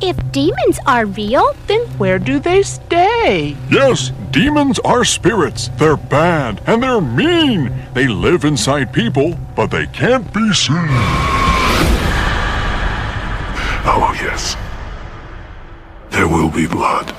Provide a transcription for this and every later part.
If demons are real, then where do they stay? Yes, demons are spirits. They're bad and they're mean. They live inside people, but they can't be seen. Oh, yes. There will be blood.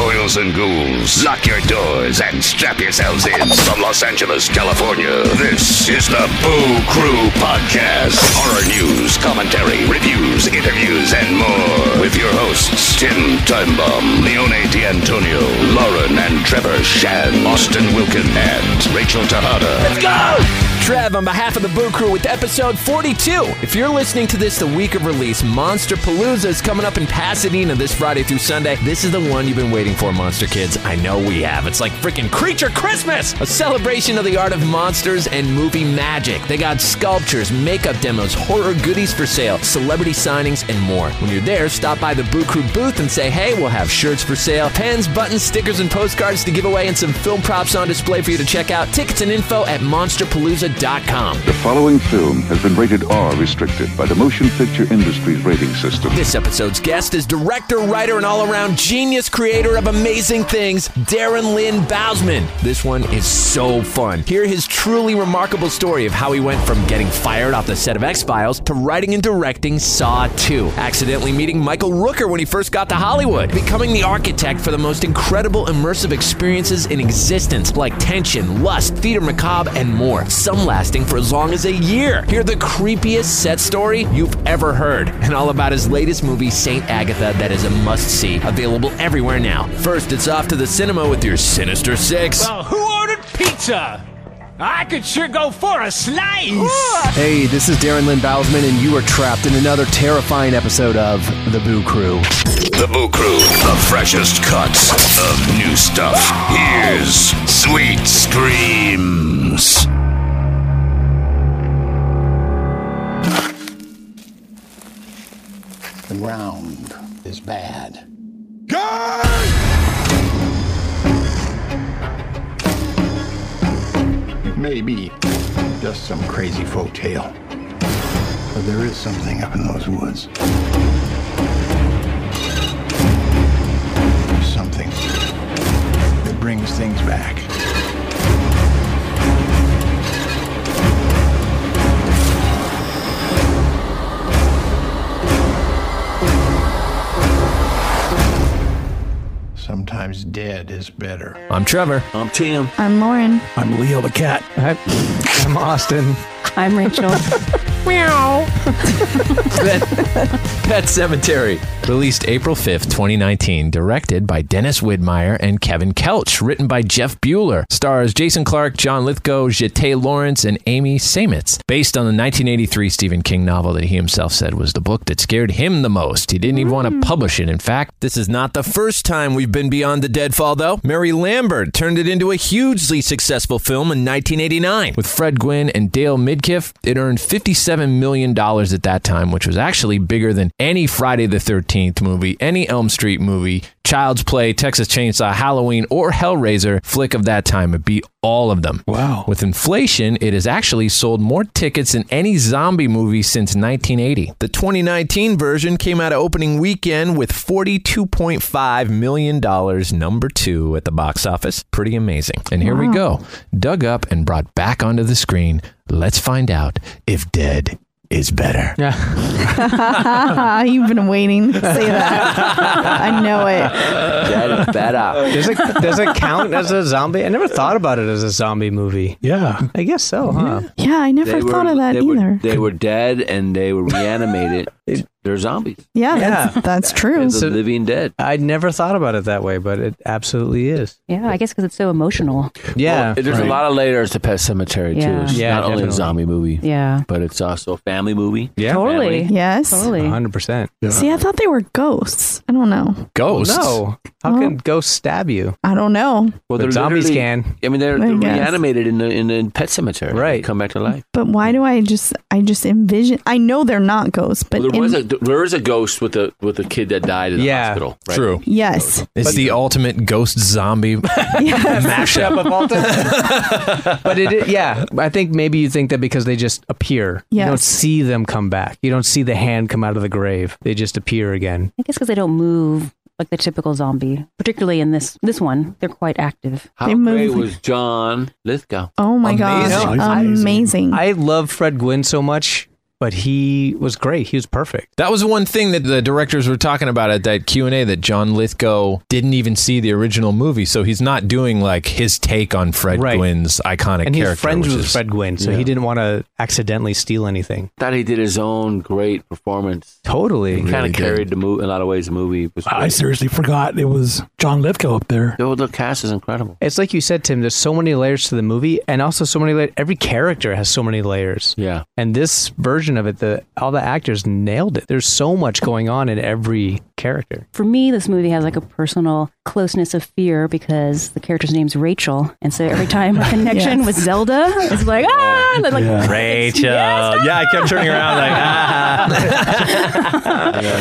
Boils and ghouls, lock your doors and strap yourselves in. From Los Angeles, California, this is the Boo Crew Podcast. Horror news, commentary, reviews, interviews, and more. With your hosts, Tim Timebomb, Leone D'Antonio, Lauren and Trevor Shan, Austin Wilkin, and Rachel Tejada. Let's go! Trev on behalf of the Boo Crew with episode 42. If you're listening to this the week of release, Monsterpalooza is coming up in Pasadena this Friday through Sunday. This is the one you've been waiting for, Monster Kids. I know we have. It's like freaking Creature Christmas, a celebration of the art of monsters and movie magic. They got sculptures, makeup demos, horror goodies for sale, celebrity signings, and more. When you're there, stop by the Boo Crew booth and say, hey, we'll have shirts for sale, pens, buttons, stickers, and postcards to give away, and some film props on display for you to check out. Tickets and info at monsterpalooza.com. The following film has been rated R restricted by the Motion Picture Industry's rating system. This episode's guest is director, writer, and all around genius creator of amazing things, Darren Lynn Bousman. This one is so fun. Hear his truly remarkable story of how he went from getting fired off the set of X Files to writing and directing Saw 2, accidentally meeting Michael Rooker when he first got to Hollywood, becoming the architect for the most incredible immersive experiences in existence, like tension, lust, theater macabre, and more. Some lasting for as long as a year. Hear the creepiest set story you've ever heard, and all about his latest movie, Saint Agatha, that is a must see, available everywhere now. First, it's off to the cinema with your Sinister Six. Well, who ordered pizza? I could sure go for a slice. Hey, this is Darren Lynn Bousman, and you are trapped in another terrifying episode of The Boo Crew. The Boo Crew, the freshest cuts of new stuff. Here's Sweet Screams. The ground is bad. It may be just some crazy folk tale, but there is something up in those woods. Something that brings things back. Sometimes dead is better. I'm Trevor. I'm Tim. I'm Lauren. I'm Leo the cat. I'm Austin. I'm Rachel. Meow. Pet, Pet Sematary. Released April 5th, 2019. Directed by Dennis Widmyer and Kevin Kölsch. Written by Jeff Buhler. Stars Jason Clarke, John Lithgow, Jeté Laurence, and Amy Seimetz. Based on the 1983 Stephen King novel that he himself said was the book that scared him the most. He didn't even want to mm. publish it. In fact, this is not the first time we've been beyond the deadfall, though. Mary Lambert turned it into a hugely successful film in 1989. With Fred Gwynne and Dale Midkiff, it earned $57 million at that time, which was actually bigger than any Friday the 13th movie, any Elm Street movie, Child's Play, Texas Chainsaw, Halloween, or Hellraiser flick of that time. It beat all of them. Wow. With inflation, it has actually sold more tickets than any zombie movie since 1980. The 2019 version came out of opening weekend with $42.5 million, number two at the box office. Pretty amazing. And here we go. Dug up and brought back onto the screen. Let's find out if dead is better. Yeah. You've been waiting to say that. I know it. That is better. Does it, does it count as a zombie? I never thought about it as a zombie movie. Yeah. I guess so, huh? Yeah, I never thought of that they either. Were, they were dead and they were reanimated. They're zombies. yeah, Yeah. that's, that's true. They're the living dead. I'd never thought about it that way, but it absolutely is. Yeah, I guess because it's so emotional. Yeah. Well, there's a lot of layers to Pet Sematary too. Yeah. It's Yeah, not only a zombie movie, Yeah. but it's also a family movie. Yeah. Totally. yes. Totally. 100%. See, I thought they were ghosts. I don't know. Ghosts. No. How Well- can ghosts stab you? I don't know. Well, But zombies can. I mean, they're, I they're guess. reanimated in the in the Pet Cemetery. Right. They come back to life. But why do I just I just envision I know they're not ghosts, but Well, they're was a, there is a ghost with a with a kid that died in the Yeah. hospital. Right? True. Yes. It's the ultimate ghost zombie mashup. of all time. but it, yeah, I think maybe you think that because they just appear, you don't see them come back. You don't see the hand come out of the grave. They just appear again. I guess because they don't move like the typical zombie, particularly in this this one. They're quite active. How They great move- was John Lithgow? Oh my Amazing. gosh. Amazing. I love Fred Gwynne so much, but he was great. He was perfect. That was one thing that the directors were talking about at that Q and A that John Lithgow didn't even see the original movie, so he's not doing like his take on Fred Right. Gwynne's iconic and he's character. friends with is- Fred Gwynne, so Yeah. he didn't want to accidentally steal anything. Thought he did his own great performance. Totally. He kind Really of did. carried the movie in a lot of ways. The movie was. I seriously forgot it was John Lithgow up there. The, the cast is incredible. It's like you said, Tim. There's so many layers to the movie, and also so many. La- every character has so many layers. Yeah. And this version of it, the all the actors nailed it. There's so much going on in every character. For me, this movie has like a personal closeness of fear because the character's name's Rachel, and so every time her connection Yes. with Zelda is like ah, and then, like Rachel. yeah, I kept turning around like ah.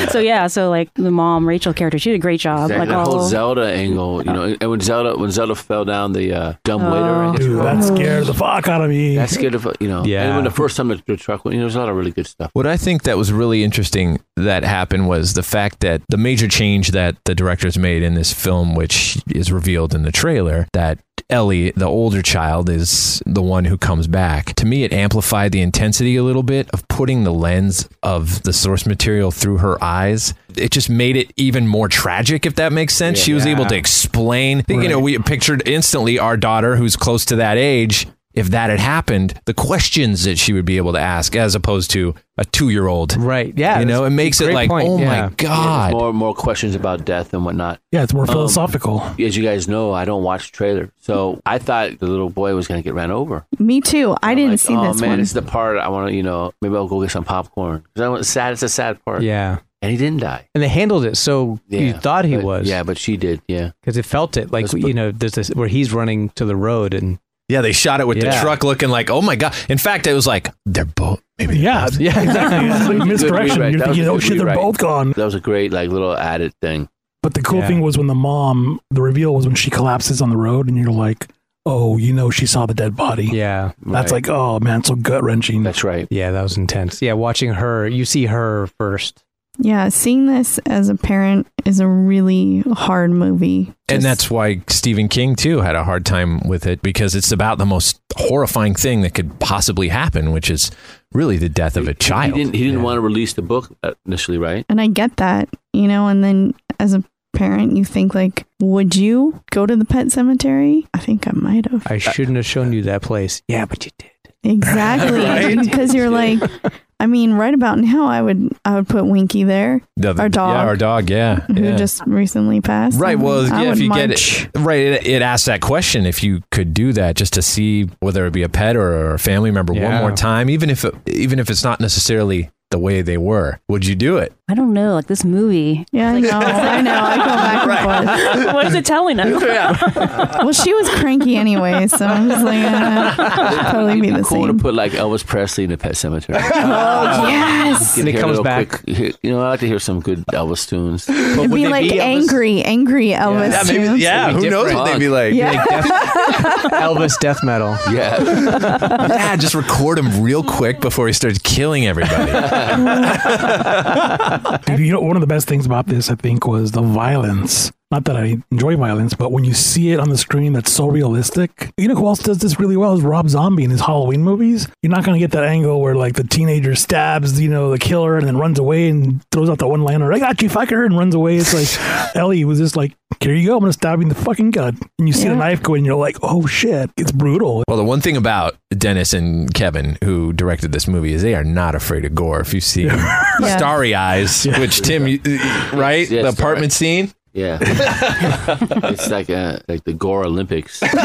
so yeah, so like the mom Rachel character, she did a great job. Exactly. Like that whole all Zelda angle, you know, and when Zelda when Zelda fell down the uh, dumb waiter, I guess Dude, that scared the fuck out of me. that scared of you know. Yeah. And when the first time the, the truck went, you know, there's a lot of really good stuff. What I think that was really interesting that happened was the fact that the major change that the directors made in this film, which is revealed in the trailer, that Ellie, the older child, is the one who comes back. To me, it amplified the intensity a little bit of putting the lens of the source material through her eyes. It just made it even more tragic, if that makes sense. she was able to explain. You know, we pictured instantly our daughter, who's close to that age. If that had happened, the questions that she would be able to ask, as opposed to a two-year-old, Right. Yeah. you know, it makes it like, point, oh yeah. my god, there's more more questions about death and whatnot. yeah, it's more Um, philosophical. As you guys know, I don't watch trailers, so I thought the little boy was going to get ran over. Me too. I didn't Like, see oh, this man, one. it's the part I want to, you know, maybe I'll go get some popcorn. Because I want sad. It's a sad part. Yeah. And he didn't die. And they handled it so you thought he but- was. Yeah, but she did. Yeah. Because it felt it like Let's you know, there's this where he's running to the road and yeah, they shot it with the truck looking like, oh my god. In fact, it was like they're both maybe they're Yeah, yeah, exactly. Like misdirection. You're thinking, oh shit, they're rewrite. both gone. That was a great, like, little added thing. But the cool Yeah. thing was when the mom, the reveal was when she collapses on the road, and you're like, oh, you know, she saw the dead body. yeah, That's Right. like, oh man, so gut wrenching. That's right. yeah, that was intense. Yeah, watching her, you see her first. Yeah, seeing this as a parent is a really hard movie. And that's why Stephen King too had a hard time with it because it's about the most horrifying thing that could possibly happen, which is really the death of a child. He didn't. He didn't Yeah. want to release the book uh, initially, right? and I get that, you know, and then as a parent, you think like, would you go to the pet cemetery? I think I might have. I shouldn't have shown you that place. Yeah, but you did. Exactly. Right? Because you're like, I mean, right about now, I would I would put Winky there, The- the- our dog. Yeah, our dog. Yeah. who yeah. just recently passed. Right. Um, well, I yeah, would if you get it right, it, it asks that question if you could do that just to see whether it be a pet or a family member one more time, even if it, even if it's not necessarily the way they were. Would you do it? I don't know, like this movie. Yeah, I know. I know. I go back and forth. what is it telling us? Well, she was cranky anyway, so I'm just like, uh, totally be the Cool to put like Elvis Presley in the Pet Cemetery. Oh yes. And it comes back. quick- you know, I like to hear some good Elvis tunes. It'd be like angry, angry Elvis. Yeah, maybe, tunes. yeah It'd who knows what they'd be like? Yeah. Elvis death metal. Yeah. Yeah, just record him real quick before he starts killing everybody. You know, one of the best things about this, I think, was the violence. Not that I enjoy violence, but when you see it on the screen, that's so realistic. You know who else does this really well is Rob Zombie in his Halloween movies. You're not going to get that angle where like the teenager stabs, you know, the killer and then runs away and throws out the one liner, "I got you, fucker," and runs away. It's like Ellie was just like, "Here you go, I'm going to stab you in the fucking gut." And you see the knife go, and you're like, "Oh shit, it's brutal." Well, the one thing about Dennis and Kevin, who directed this movie, is they are not afraid of gore. If you see Yes. Starry Eyes, which Tim, you- right, Yeah, the Starry. apartment scene, Yeah, it's like uh, like the Gore Olympics. No,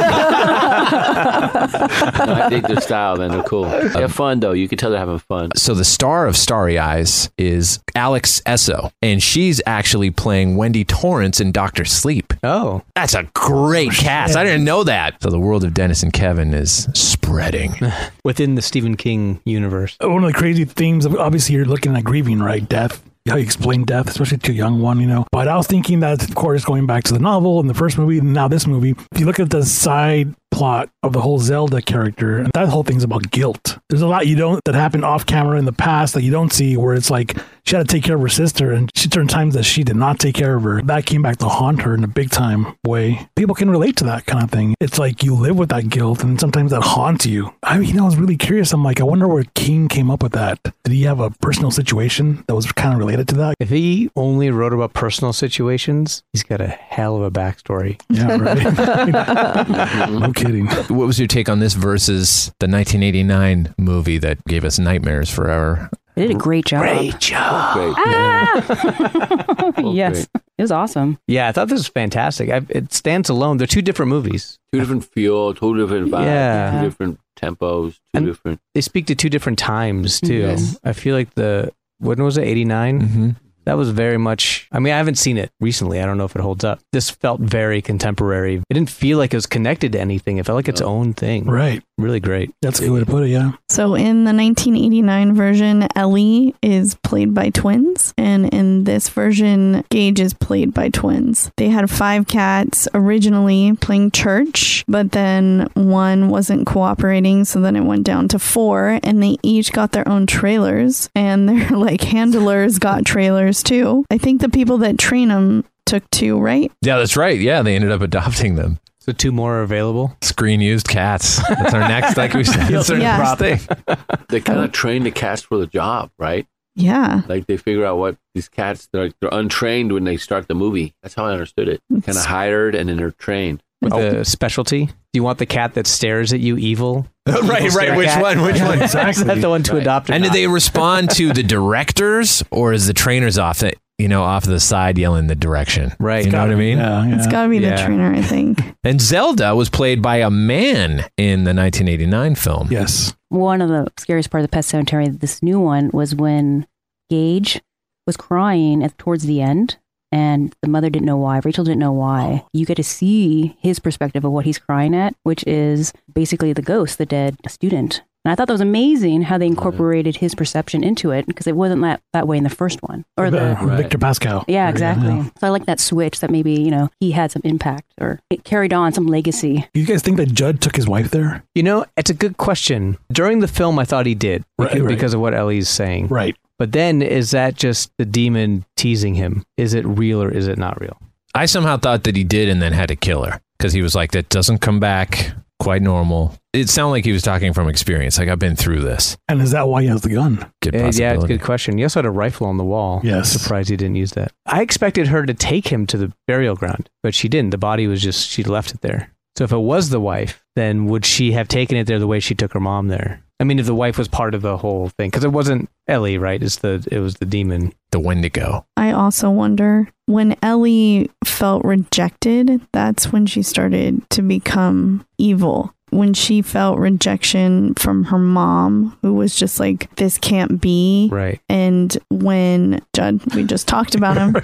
I dig their style, man. They're cool. They have fun though. You can tell they're having fun. So the star of Starry Eyes is Alex Essoe, and she's actually playing Wendy Torrance in Doctor Sleep. Oh, That's a great cast. I didn't know that. So the world of Dennis and Kevin is spreading. within the Stephen King universe. One of the crazy themes of obviously you're looking at grieving, right? Death. How you explain death, especially to a young one, you know. But I was thinking that, of course, going back to the novel and the first movie, and now this movie, if you look at the side plot of the whole Zelda character, and that whole thing's about guilt. There's a lot you don't that happened off camera in the past that you don't see, where it's like she had to take care of her sister, and she turned times that she did not take care of her. That came back to haunt her in a big time way. People can relate to that kind of thing. It's like you live with that guilt, and sometimes that haunts you. I mean, I was really curious. I'm like, I wonder where King came up with that. Did he have a personal situation that was kind of related to that? If he only wrote about personal situations, he's got a hell of a backstory. Yeah, right. no kidding. What was your take on this versus the 1989 movie that gave us nightmares forever? They did a great job. Great job. Great. Ah! yes, it was awesome. Yeah, I thought this was fantastic. I, it stands alone. They're two different movies. Two different feel, two different vibes, Yeah. two different tempos, two And- different. They speak to two different times too. Yes. I feel like the when was it? 89 Mm-hmm. That was very much. I mean, I haven't seen it recently. I don't know if it holds up. This felt very contemporary. It didn't feel like it was connected to anything. It felt like its own thing. Right. Really great. That's a good way to put it, yeah. So in the 1989 version, Ellie is played by twins, and in this version, Gage is played by twins. They had five cats originally playing church, but then one wasn't cooperating, so then it went down to four, and they each got their own trailers, and their like handlers got trailers too. I think the people that train them took two, right? Yeah, that's right. Yeah, they ended up adopting them. So two more are available. Screen used cats. That's our next, like we said, that's our Yeah. next thing. They kind of train the cats for the job, right? Yeah. Like they figure out what these cats they're they're untrained when they start the movie. That's how I understood it. Kind of hired and then they're trained. With oh. the specialty. Do you want the cat that stares at you evil? right, Evil right. Which cat? one? Which one? Is that the one to adopt? or And did not? they respond to the directors, or is the trainers off the you know off the side yelling the direction? Right. You know what I mean? Yeah, It's got to be the trainer, I think. And Zelda was played by a man in the 1989 film. Yes. One of the scariest part of the Pet Sematary, this new one, was when Gage was crying at towards the end, and the mother didn't know why. Rachel didn't know why. You get to see his perspective of what he's crying at, which is basically the ghost, the dead student. And I thought that was amazing how they incorporated his perception into it because it wasn't that, that way in the first one. Or the Uh, Victor Pascow. yeah, exactly. yeah. So I like that switch that maybe, you know, he had some impact or it carried on some legacy. Do you guys think that Judd took his wife there? You know, it's a good question. During the film, I thought he did Right, because, right. because of what Ellie's saying. Right. But then, is that just the demon teasing him? Is it real or is it not real? I somehow thought that he did and then had to kill her because he was like, that doesn't come back quite normal. It sounded like he was talking from experience. Like, I've been through this. And is that why he has the gun? Good Uh, yeah, it's a good question. He also had a rifle on the wall. Yes. I'm surprised he didn't use that. I expected her to take him to the burial ground, but she didn't. The body was just, she left it there. So if it was the wife, then would she have taken it there the way she took her mom there? I mean, if the wife was part of the whole thing, because it wasn't Ellie, right? It's the it was the demon. The Wendigo. I also wonder when Ellie felt rejected, that's when she started to become evil. When she felt rejection from her mom, who was just like, this can't be. Right. And when Judd, we just talked about him,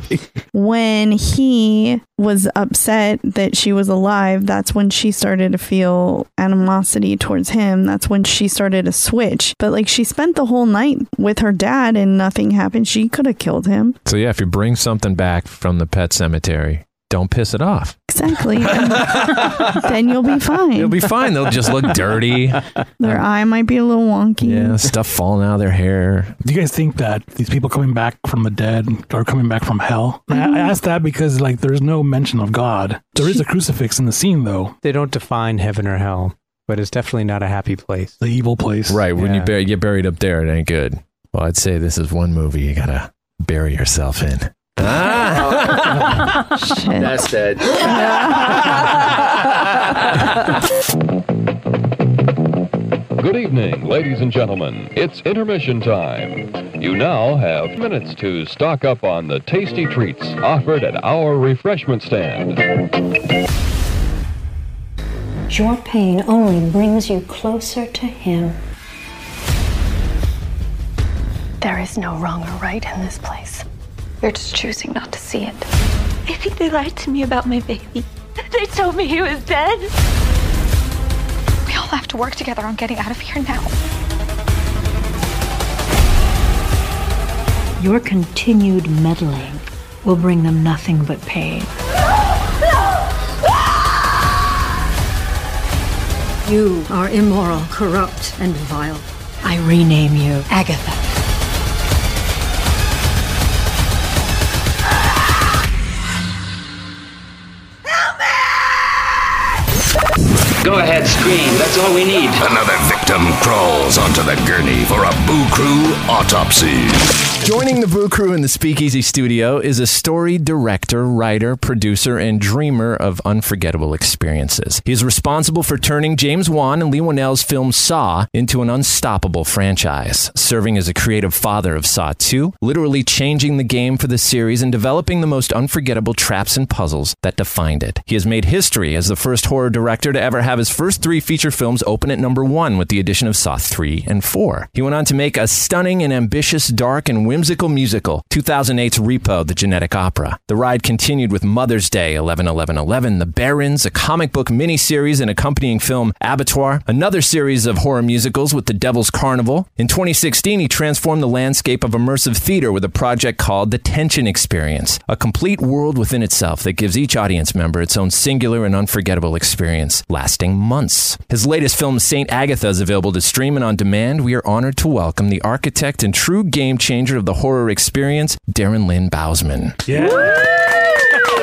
when he was upset that she was alive, that's when she started to feel animosity towards him. That's when she started to switch. But like she spent the whole night with her dad and nothing happened. She could have killed him. So, yeah, if you bring something back from the pet cemetery, don't piss it off. Exactly. Then you'll be fine. You'll be fine. They'll just look dirty. Their eye might be a little wonky. Yeah, stuff falling out of their hair. Do you guys think that these people coming back from the dead are coming back from hell? I, I asked that because like there's no mention of God. There is a crucifix in the scene though. They don't define heaven or hell, but it's definitely not a happy place. The evil place. Right. When you Yeah. bury, get buried up there, it ain't good. Well, I'd say this is one movie you got to bury yourself in. Ah! Shit. That's dead. Good evening, ladies and gentlemen. It's intermission time. You now have minutes to stock up on the tasty treats offered at our refreshment stand. Your pain only brings you closer to Him. There is no wrong or right in this place. You're just choosing not to see it. I think they lied to me about my baby. They told me he was dead. We all have to work together on getting out of here now. Your continued meddling will bring them nothing but pain. You are immoral, corrupt, and vile. I rename you Agatha. Go ahead, scream. That's all we need. Another victim crawls onto the gurney for a Boo Crew autopsy. Joining the Boo Crew in the Speakeasy studio is a story director, writer, producer, and dreamer of unforgettable experiences. He is responsible for turning James Wan and Leigh Whannell's film Saw into an unstoppable franchise, serving as a creative father of Saw 2, literally changing the game for the series and developing the most unforgettable traps and puzzles that defined it. He has made history as the first horror director to ever have his first three feature films open at number one with the addition of Saw 3 and 4. He went on to make a stunning and ambitious, dark, and whimsical musical, 2008's Repo, the Genetic Opera. The ride continued with Mother's Day, 11 11 11, The Barrens, a comic book miniseries and accompanying film Abattoir, another series of horror musicals with The Devil's Carnival. In 2016, he transformed the landscape of immersive theater with a project called The Tension Experience, a complete world within itself that gives each audience member its own singular and unforgettable experience, lasting months. His latest film, St. Agatha, is available to stream and on demand. We are honored to welcome the architect and true game changer of the horror experience, Darren Lynn Bousman.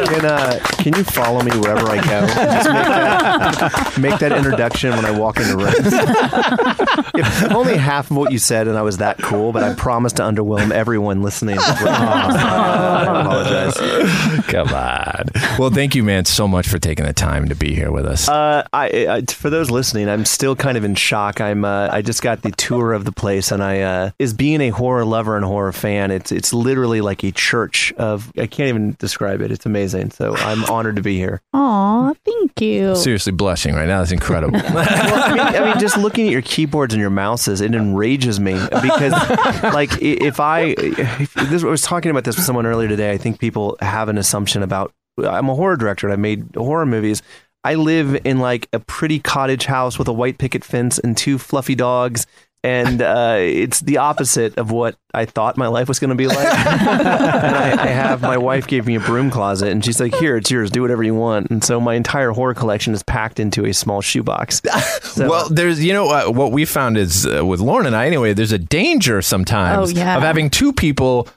Can, uh, can you follow me wherever I go? Just make that, make that introduction when I walk into rooms. if only half of what you said and I was that cool, but I promise to underwhelm everyone listening. I apologize. Come on. Well, thank you, man, so much for taking the time to be here with us. Uh, I, I, for those listening, I'm still kind of in shock. I'm, uh, I just got the tour of the place, and I, uh, is being a horror lover and horror fan. It's, it's literally like a church of. I can't even describe it. It's amazing. So I'm honored to be here. Aw, thank you. Seriously blushing right now. That's incredible. well, I mean, I mean, just looking at your keyboards and your mouses, it enrages me because, like, if I, if this, I was talking about this with someone earlier today. I think people have an assumption about. I'm a horror director and I made horror movies. I live in like a pretty cottage house with a white picket fence and two fluffy dogs. And uh, it's the opposite of what I thought my life was going to be like. and I, I have my wife gave me a broom closet, and she's like, "Here, it's yours. Do whatever you want." And so my entire horror collection is packed into a small shoebox. So- well, there's, you know, uh, what we found is uh, with Lauren and I, anyway, there's a danger sometimes Oh, yeah. of having two people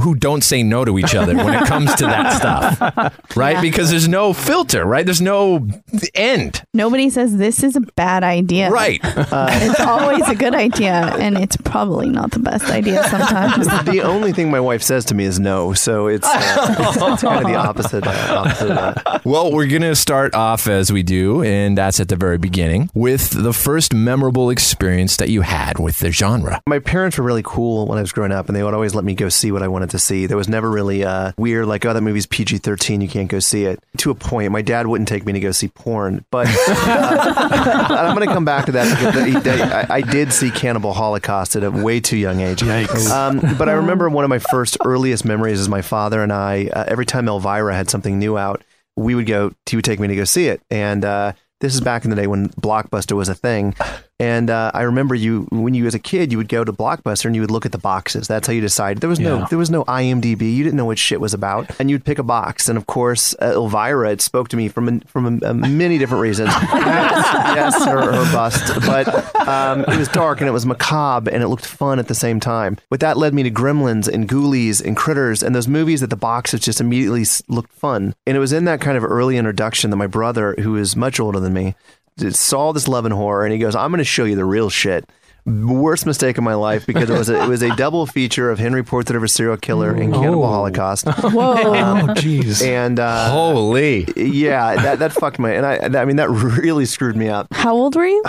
who don't say no to each other when it comes to that stuff, right? Yeah. Because there's no filter, right? There's no end. Nobody says this is a bad idea. Right. it's always a good idea, and it's probably not the best idea sometimes. the only thing my wife says to me is no. So it's, uh, it's, it's kind of the opposite. Uh, opposite of that. Well, we're going to start off as we do, and that's at the very beginning, with the first memorable experience that you had with the genre. My parents were really cool when I was growing up, and they would always let me go see what I wanted to see. There was never really uh, weird, like, oh, that movie's PG 13, you can't go see it. To a point, my dad wouldn't take me to go see porn, but uh, I'm going to come back to that because they, they, I, I did see Cannibal Holocaust at a way too young age. Yikes. Um, but I remember one of my first earliest memories is my father and I, uh, every time Elvira had something new out, we would go, he would take me to go see it. And uh, this is back in the day when Blockbuster was a thing. And uh, I remember you when you as a kid, you would go to Blockbuster and you would look at the boxes. That's how you decided. There was no Yeah. there was no IMDb. You didn't know what shit was about, and you'd pick a box. And of course, uh, Elvira it spoke to me from a, from a, a many different reasons. yes, yes, her, her bust, but um, it was dark and it was macabre and it looked fun at the same time. But that led me to Gremlins and Ghoulies and Critters and those movies that the boxes just immediately looked fun. And it was in that kind of early introduction that my brother, who is much older than me, saw this love and horror and he goes, I'm going to show you the real shit. Worst mistake of my life because it was a, it was a double feature of Henry Portrait of a Serial Killer and Cannibal Oh. Holocaust. Whoa. Oh, jeez. And uh, Holy. yeah, that that fucked my and I I mean that really screwed me up. How old were you?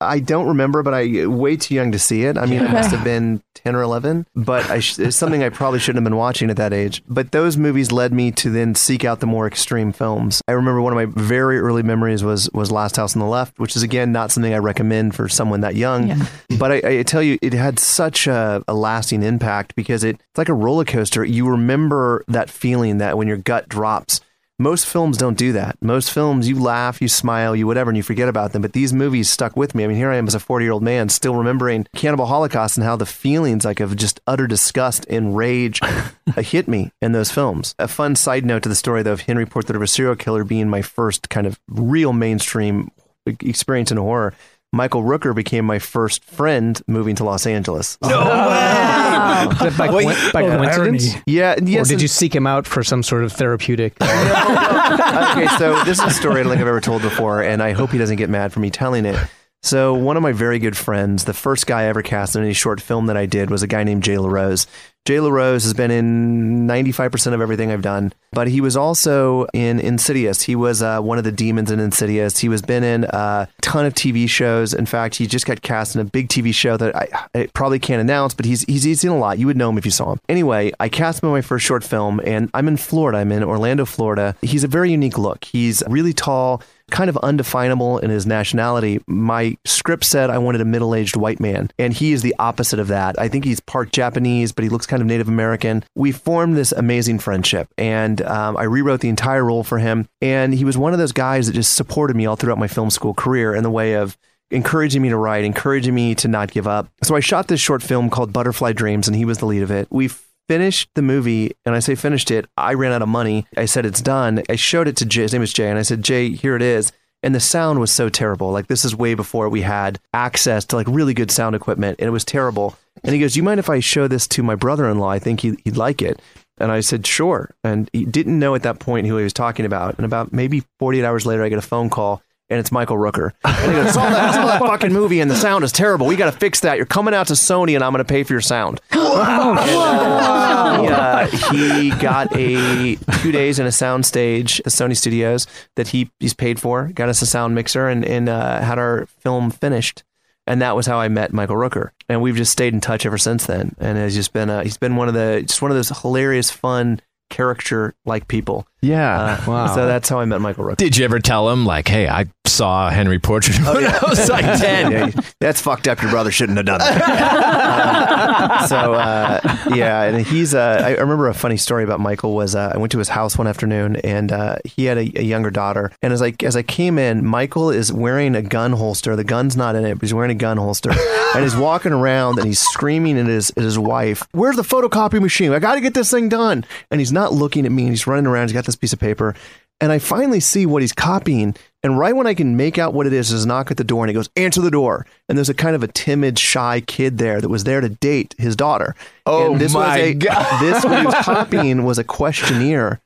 I don't remember, but I way too young to see it. I mean, I must have been ten or eleven, but I sh- it's something I probably shouldn't have been watching at that age. But those movies led me to then seek out the more extreme films. I remember one of my very early memories was was Last House on the Left, which is again not something I recommend for someone that young. Yeah. But I, I tell you, it had such a, a lasting impact because it, it's like a roller coaster. You remember that feeling that when your gut drops. Most films don't do that. Most films, you laugh, you smile, you whatever, and you forget about them. But these movies stuck with me. I mean, here I am as a 40 year old man still remembering Cannibal Holocaust and how the feelings like of just utter disgust and rage uh, hit me in those films. A fun side note to the story, though, of Henry Portrait of a Serial Killer being my first kind of real mainstream experience in horror. Michael Rooker became my first friend moving to Los Angeles. Is that by, coin- by Oh, coincidence? Yeah, yes. or did you seek him out for some sort of therapeutic? okay, so this is a story I don't think I've ever told before, and I hope he doesn't get mad for me telling it. So one of my very good friends, the first guy I ever cast in any short film that I did was a guy named Jay LaRose. Jay LaRose has been in 95% of everything I've done, but he was also in Insidious. He was uh, one of the demons in Insidious. He was been in a ton of TV shows. In fact, he just got cast in a big TV show that I, I probably can't announce, but he's, he's, he's in a lot. You would know him if you saw him. Anyway, I cast him in my first short film, and I'm in Florida. I'm in Orlando, Florida. He's a very unique look. He's really tall kind of undefinable in his nationality. My script said I wanted a middle aged white man, and he is the opposite of that. I think he's part Japanese, but he looks kind of Native American. We formed this amazing friendship, and um, I rewrote the entire role for him. And he was one of those guys that just supported me all throughout my film school career in the way of encouraging me to write, encouraging me to not give up. So I shot this short film called Butterfly Dreams, and he was the lead of it. We finished the movie, and I say finished it. I ran out of money. I said it's done. I showed it to Jay. His name is Jay, and I said, Jay, here it is. And the sound was so terrible. Like this is way before we had access to like really good sound equipment, and it was terrible. And he goes, "You mind if I show this to my brother-in-law? I think he'd, he'd like it." And I said, "Sure." And he didn't know at that point who he was talking about. And about maybe 48 hours later, I get a phone call and it's Michael Rooker. And he goes, saw that, saw that fucking movie and the sound is terrible. We got to fix that. You're coming out to Sony and I'm going to pay for your sound. And, uh, he, uh, he got a two days in a sound stage at Sony Studios that he he's paid for. Got us a sound mixer and and uh, had our film finished. And that was how I met Michael Rooker, and we've just stayed in touch ever since then. And has just been uh, he's been one of the just one of those hilarious, fun character like people. Yeah. Uh, So that's how I met Michael Rooker. Did you ever tell him, like, hey, I saw Henry Portrait when I was like 10? Yeah, that's fucked up. Your brother shouldn't have done that. Um, so uh, yeah, and he's. Uh, I remember a funny story about Michael was uh, I went to his house one afternoon and uh, he had a, a younger daughter. And as I as I came in, Michael is wearing a gun holster. The gun's not in it, but he's wearing a gun holster, and he's walking around and he's screaming at his at his wife, "Where's the photocopy machine? I got to get this thing done." And he's not looking at me, and he's running around. He's got this piece of paper. And I finally see what he's copying. And right when I can make out what it is, is a knock at the door and he goes, answer the door. And there's a kind of a timid, shy kid there that was there to date his daughter. Oh and this my was a, God. This, what he was copying was a questionnaire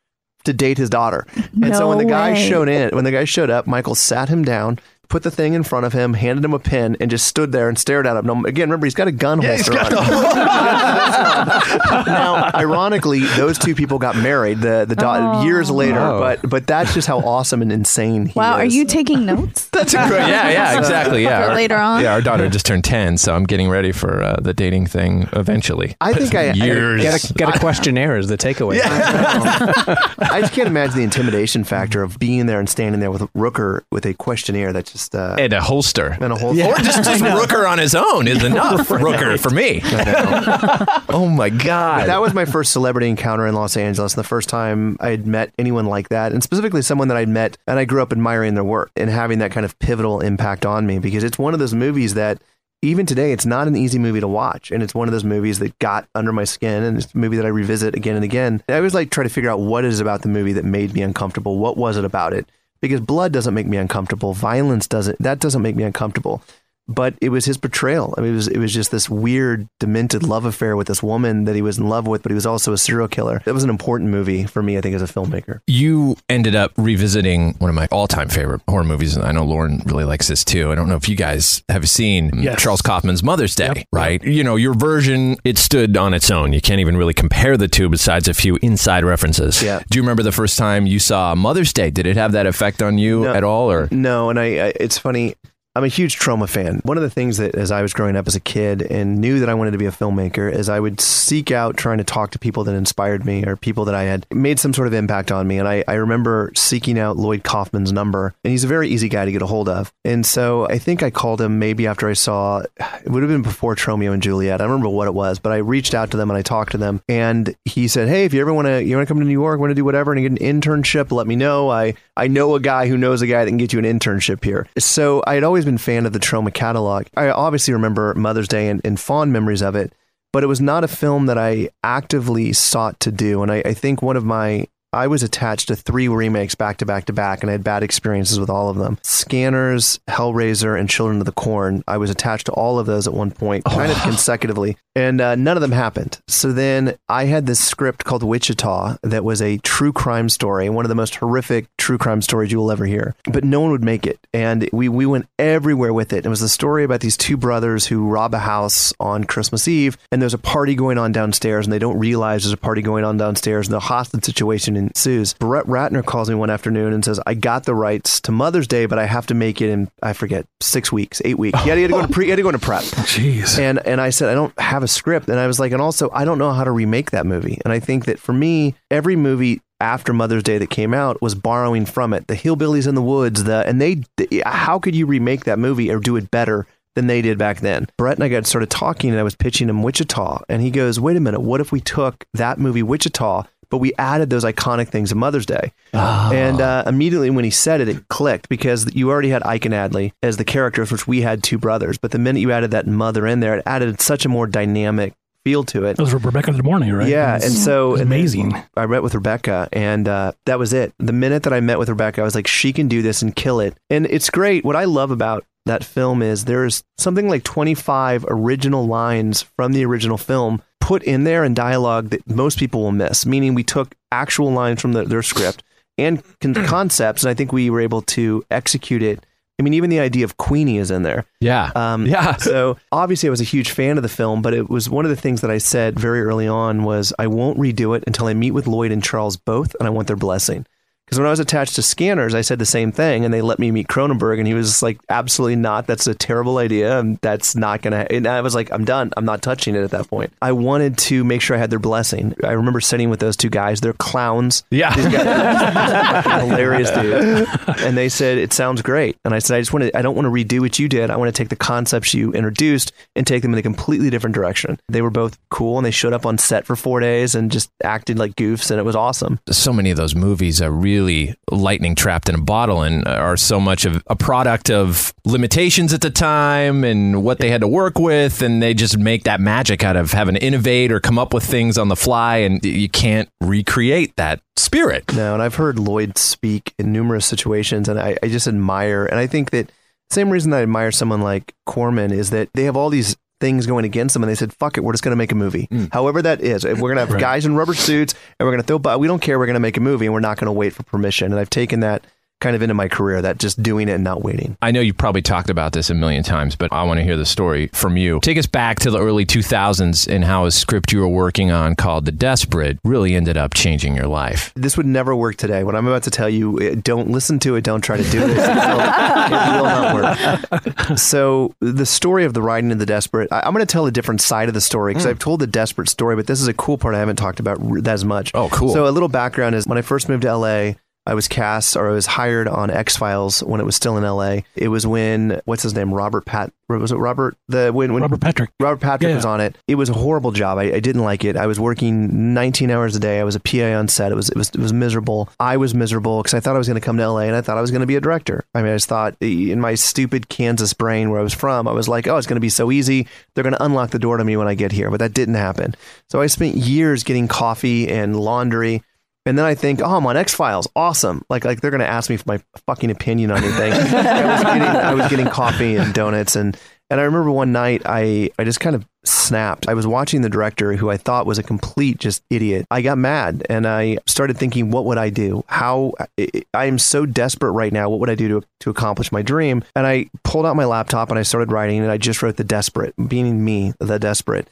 to date his daughter. And so when the guy way. showed in, when the guy showed up, Michael sat him down, put the thing in front of him, handed him a pen, and just stood there and stared at him. Now, again, remember, he's got a gun Yeah, he's holster got on. now, ironically, those two people got married the the da- years later, Oh. but but that's just how awesome and insane he is. Wow, are you taking notes? That's a great, yeah, yeah, exactly, yeah. For Our- later on? Yeah, our daughter just turned 10, so I'm getting ready for uh, the dating thing eventually. I think I- I- Years. Get a, get a questionnaire is the takeaway. I just can't imagine the intimidation factor of being there and standing there with Rooker with a questionnaire that just uh, and a holster. and a holster. Or just, just Rooker on his own is enough. Rooker for me. oh my God. that was my first celebrity encounter in Los Angeles. The first time I had met anyone like that, and specifically someone that I'd met and I grew up admiring their work and having that kind of pivotal impact on me because it's one of those movies that even today it's not an easy movie to watch and it's one of those movies that got under my skin and it's a movie that I revisit again and again. I always like try to figure out what is about the movie that made me uncomfortable. What was it about it? Because blood doesn't make me uncomfortable. Violence doesn't that doesn't make me uncomfortable. But it was his portrayal. I mean, it was it was just this weird, demented love affair with this woman that he was in love with, but he was also a serial killer. It was an important movie for me, I think, as a filmmaker. You ended up revisiting one of my all-time favorite horror movies, and I know Lauren really likes this too. I don't know if you guys have seen Yes. Charles Kaufman's Mother's Day, right? You know, your version it stood on its own. You can't even really compare the two, besides a few inside references. Yeah. Do you remember the first time you saw Mother's Day? Did it have that effect on you at all, or No, and I, I it's funny. I'm a huge Troma fan. One of the things that as I was growing up as a kid and knew that I wanted to be a filmmaker is I would seek out trying to talk to people that inspired me or people that I had made some sort of impact on me. And I, I remember seeking out Lloyd Kaufman's number and he's a very easy guy to get a hold of. And so I think I called him maybe after I saw it would have been before Tromeo and Juliet. I don't remember what it was, but I reached out to them and I talked to them and he said, Hey, if you ever want to you want to come to New York, want to do whatever and get an internship, let me know. I I know a guy who knows a guy that can get you an internship here. So I had always been a fan of the Troma catalog. I obviously remember Mother's Day and, and fond memories of it, but it was not a film that I actively sought to do. And I, I think one of my I was attached to three remakes back to back to back, and I had bad experiences with all of them. Scanners, Hellraiser, and Children of the Corn. I was attached to all of those at one point, kind of consecutively, and uh, none of them happened. So then I had this script called Wichita that was a true crime story, one of the most horrific true crime stories you will ever hear. But no one would make it, and we we went everywhere with it. It was the story about these two brothers who rob a house on Christmas Eve, and there's a party going on downstairs, and they don't realize there's a party going on downstairs, and the hostage situation ensues. Brett Ratner calls me one afternoon and says, "I got the rights to Mother's Day, but I have to make it in I forget six weeks, eight weeks. Yeah, he had to go to pre, he had to go into prep. Jeez. And and I said, I don't have a script, and I was like, and also I don't know how to remake that movie. And I think that for me, every movie after Mother's Day that came out was borrowing from it. The Hillbillies in the Woods, the and they, how could you remake that movie or do it better? Than they did back then. Brett and I got started talking, and I was pitching him Wichita, and he goes, "Wait a minute, what if we took that movie Wichita, but we added those iconic things of Mother's Day?" And uh, immediately when he said it, it clicked because you already had Ike and Addley as the characters, which we had two brothers. But the minute you added that mother in there, it added such a more dynamic feel to it. That was Rebecca De Mornay, right? Yeah, was- and so it was and amazing. I met with Rebecca, and uh, that was it. The minute that I met with Rebecca, I was like, she can do this and kill it. And it's great. What I love about that film is there's something like 25 original lines from the original film put in there in dialogue that most people will miss. Meaning, we took actual lines from the, their script and con- concepts, and I think we were able to execute it. I mean, even the idea of Queenie is in there. Yeah. Um, Yeah. So obviously, I was a huge fan of the film, but it was one of the things that I said very early on was I won't redo it until I meet with Lloyd and Charles both, and I want their blessing. Because when I was attached to Scanners, I said the same thing, and they let me meet Cronenberg, and he was like, "Absolutely not. That's a terrible idea, and that's not gonna." And I was like, "I'm done. I'm not touching it." At that point, I wanted to make sure I had their blessing. I remember sitting with those two guys. They're clowns. Yeah. These guys hilarious dudes. And they said it sounds great, and I said I just want to. I don't want to redo what you did. I want to take the concepts you introduced and take them in a completely different direction. They were both cool, and they showed up on set for four days and just acted like goofs, and it was awesome. so many of those movies are really lightning trapped in a bottle and are so much of a product of limitations at the time and what they had to work with. And they just make that magic out of having to innovate or come up with things on the fly. And you can't recreate that spirit. No, and I've heard Lloyd speak in numerous situations, and I, I just admire. And I think that same reason I admire someone like Corman is that they have all these things going against them, and they said, "Fuck it, we're just going to make a movie, mm. however that is. We're going to have Right. guys in rubber suits, and we're going to throw, but we don't care. We're going to make a movie, and we're not going to wait for permission." And I've taken that kind of into my career, that just doing it and not waiting. I know you've probably talked about this a million times, but I want to hear the story from you. Take us back to the early 2000s and how a script you were working on called The Desperate really ended up changing your life. This would never work today. What I'm about to tell you, eh, don't listen to it. Don't try to do it. It will, not work. So, the story of the riding of the desperate, I, I'm going to tell a different side of the story because I've told the desperate story, but this is a cool part I haven't talked about as much. Oh, cool. So, a little background is when I first moved to LA, I was cast or I was hired on X Files when it was still in LA. It was when what's his name, Robert Pat, was it Robert the when, when Robert Patrick. Robert Patrick Yeah. was on it. It was a horrible job. I, I didn't like it. I was working 19 hours a day. I was a PA on set. It was it was it was miserable. I was miserable because I thought I was going to come to LA and I thought I was going to be a director. I mean, I just thought eh, in my stupid Kansas brain where I was from, I was like, oh, it's going to be so easy. They're going to unlock the door to me when I get here. But that didn't happen. So I spent years getting coffee and laundry. And then I think, oh, I'm on X Files, awesome! Like, like they're gonna ask me for my fucking opinion on anything. I, was getting, I was getting coffee and donuts, and and I remember one night I I just kind of snapped. I was watching the director who I thought was a complete just idiot. I got mad and I started thinking, what would I do? How I, I am so desperate right now. What would I do to to accomplish my dream? And I pulled out my laptop and I started writing, and I just wrote the desperate, meaning me, the desperate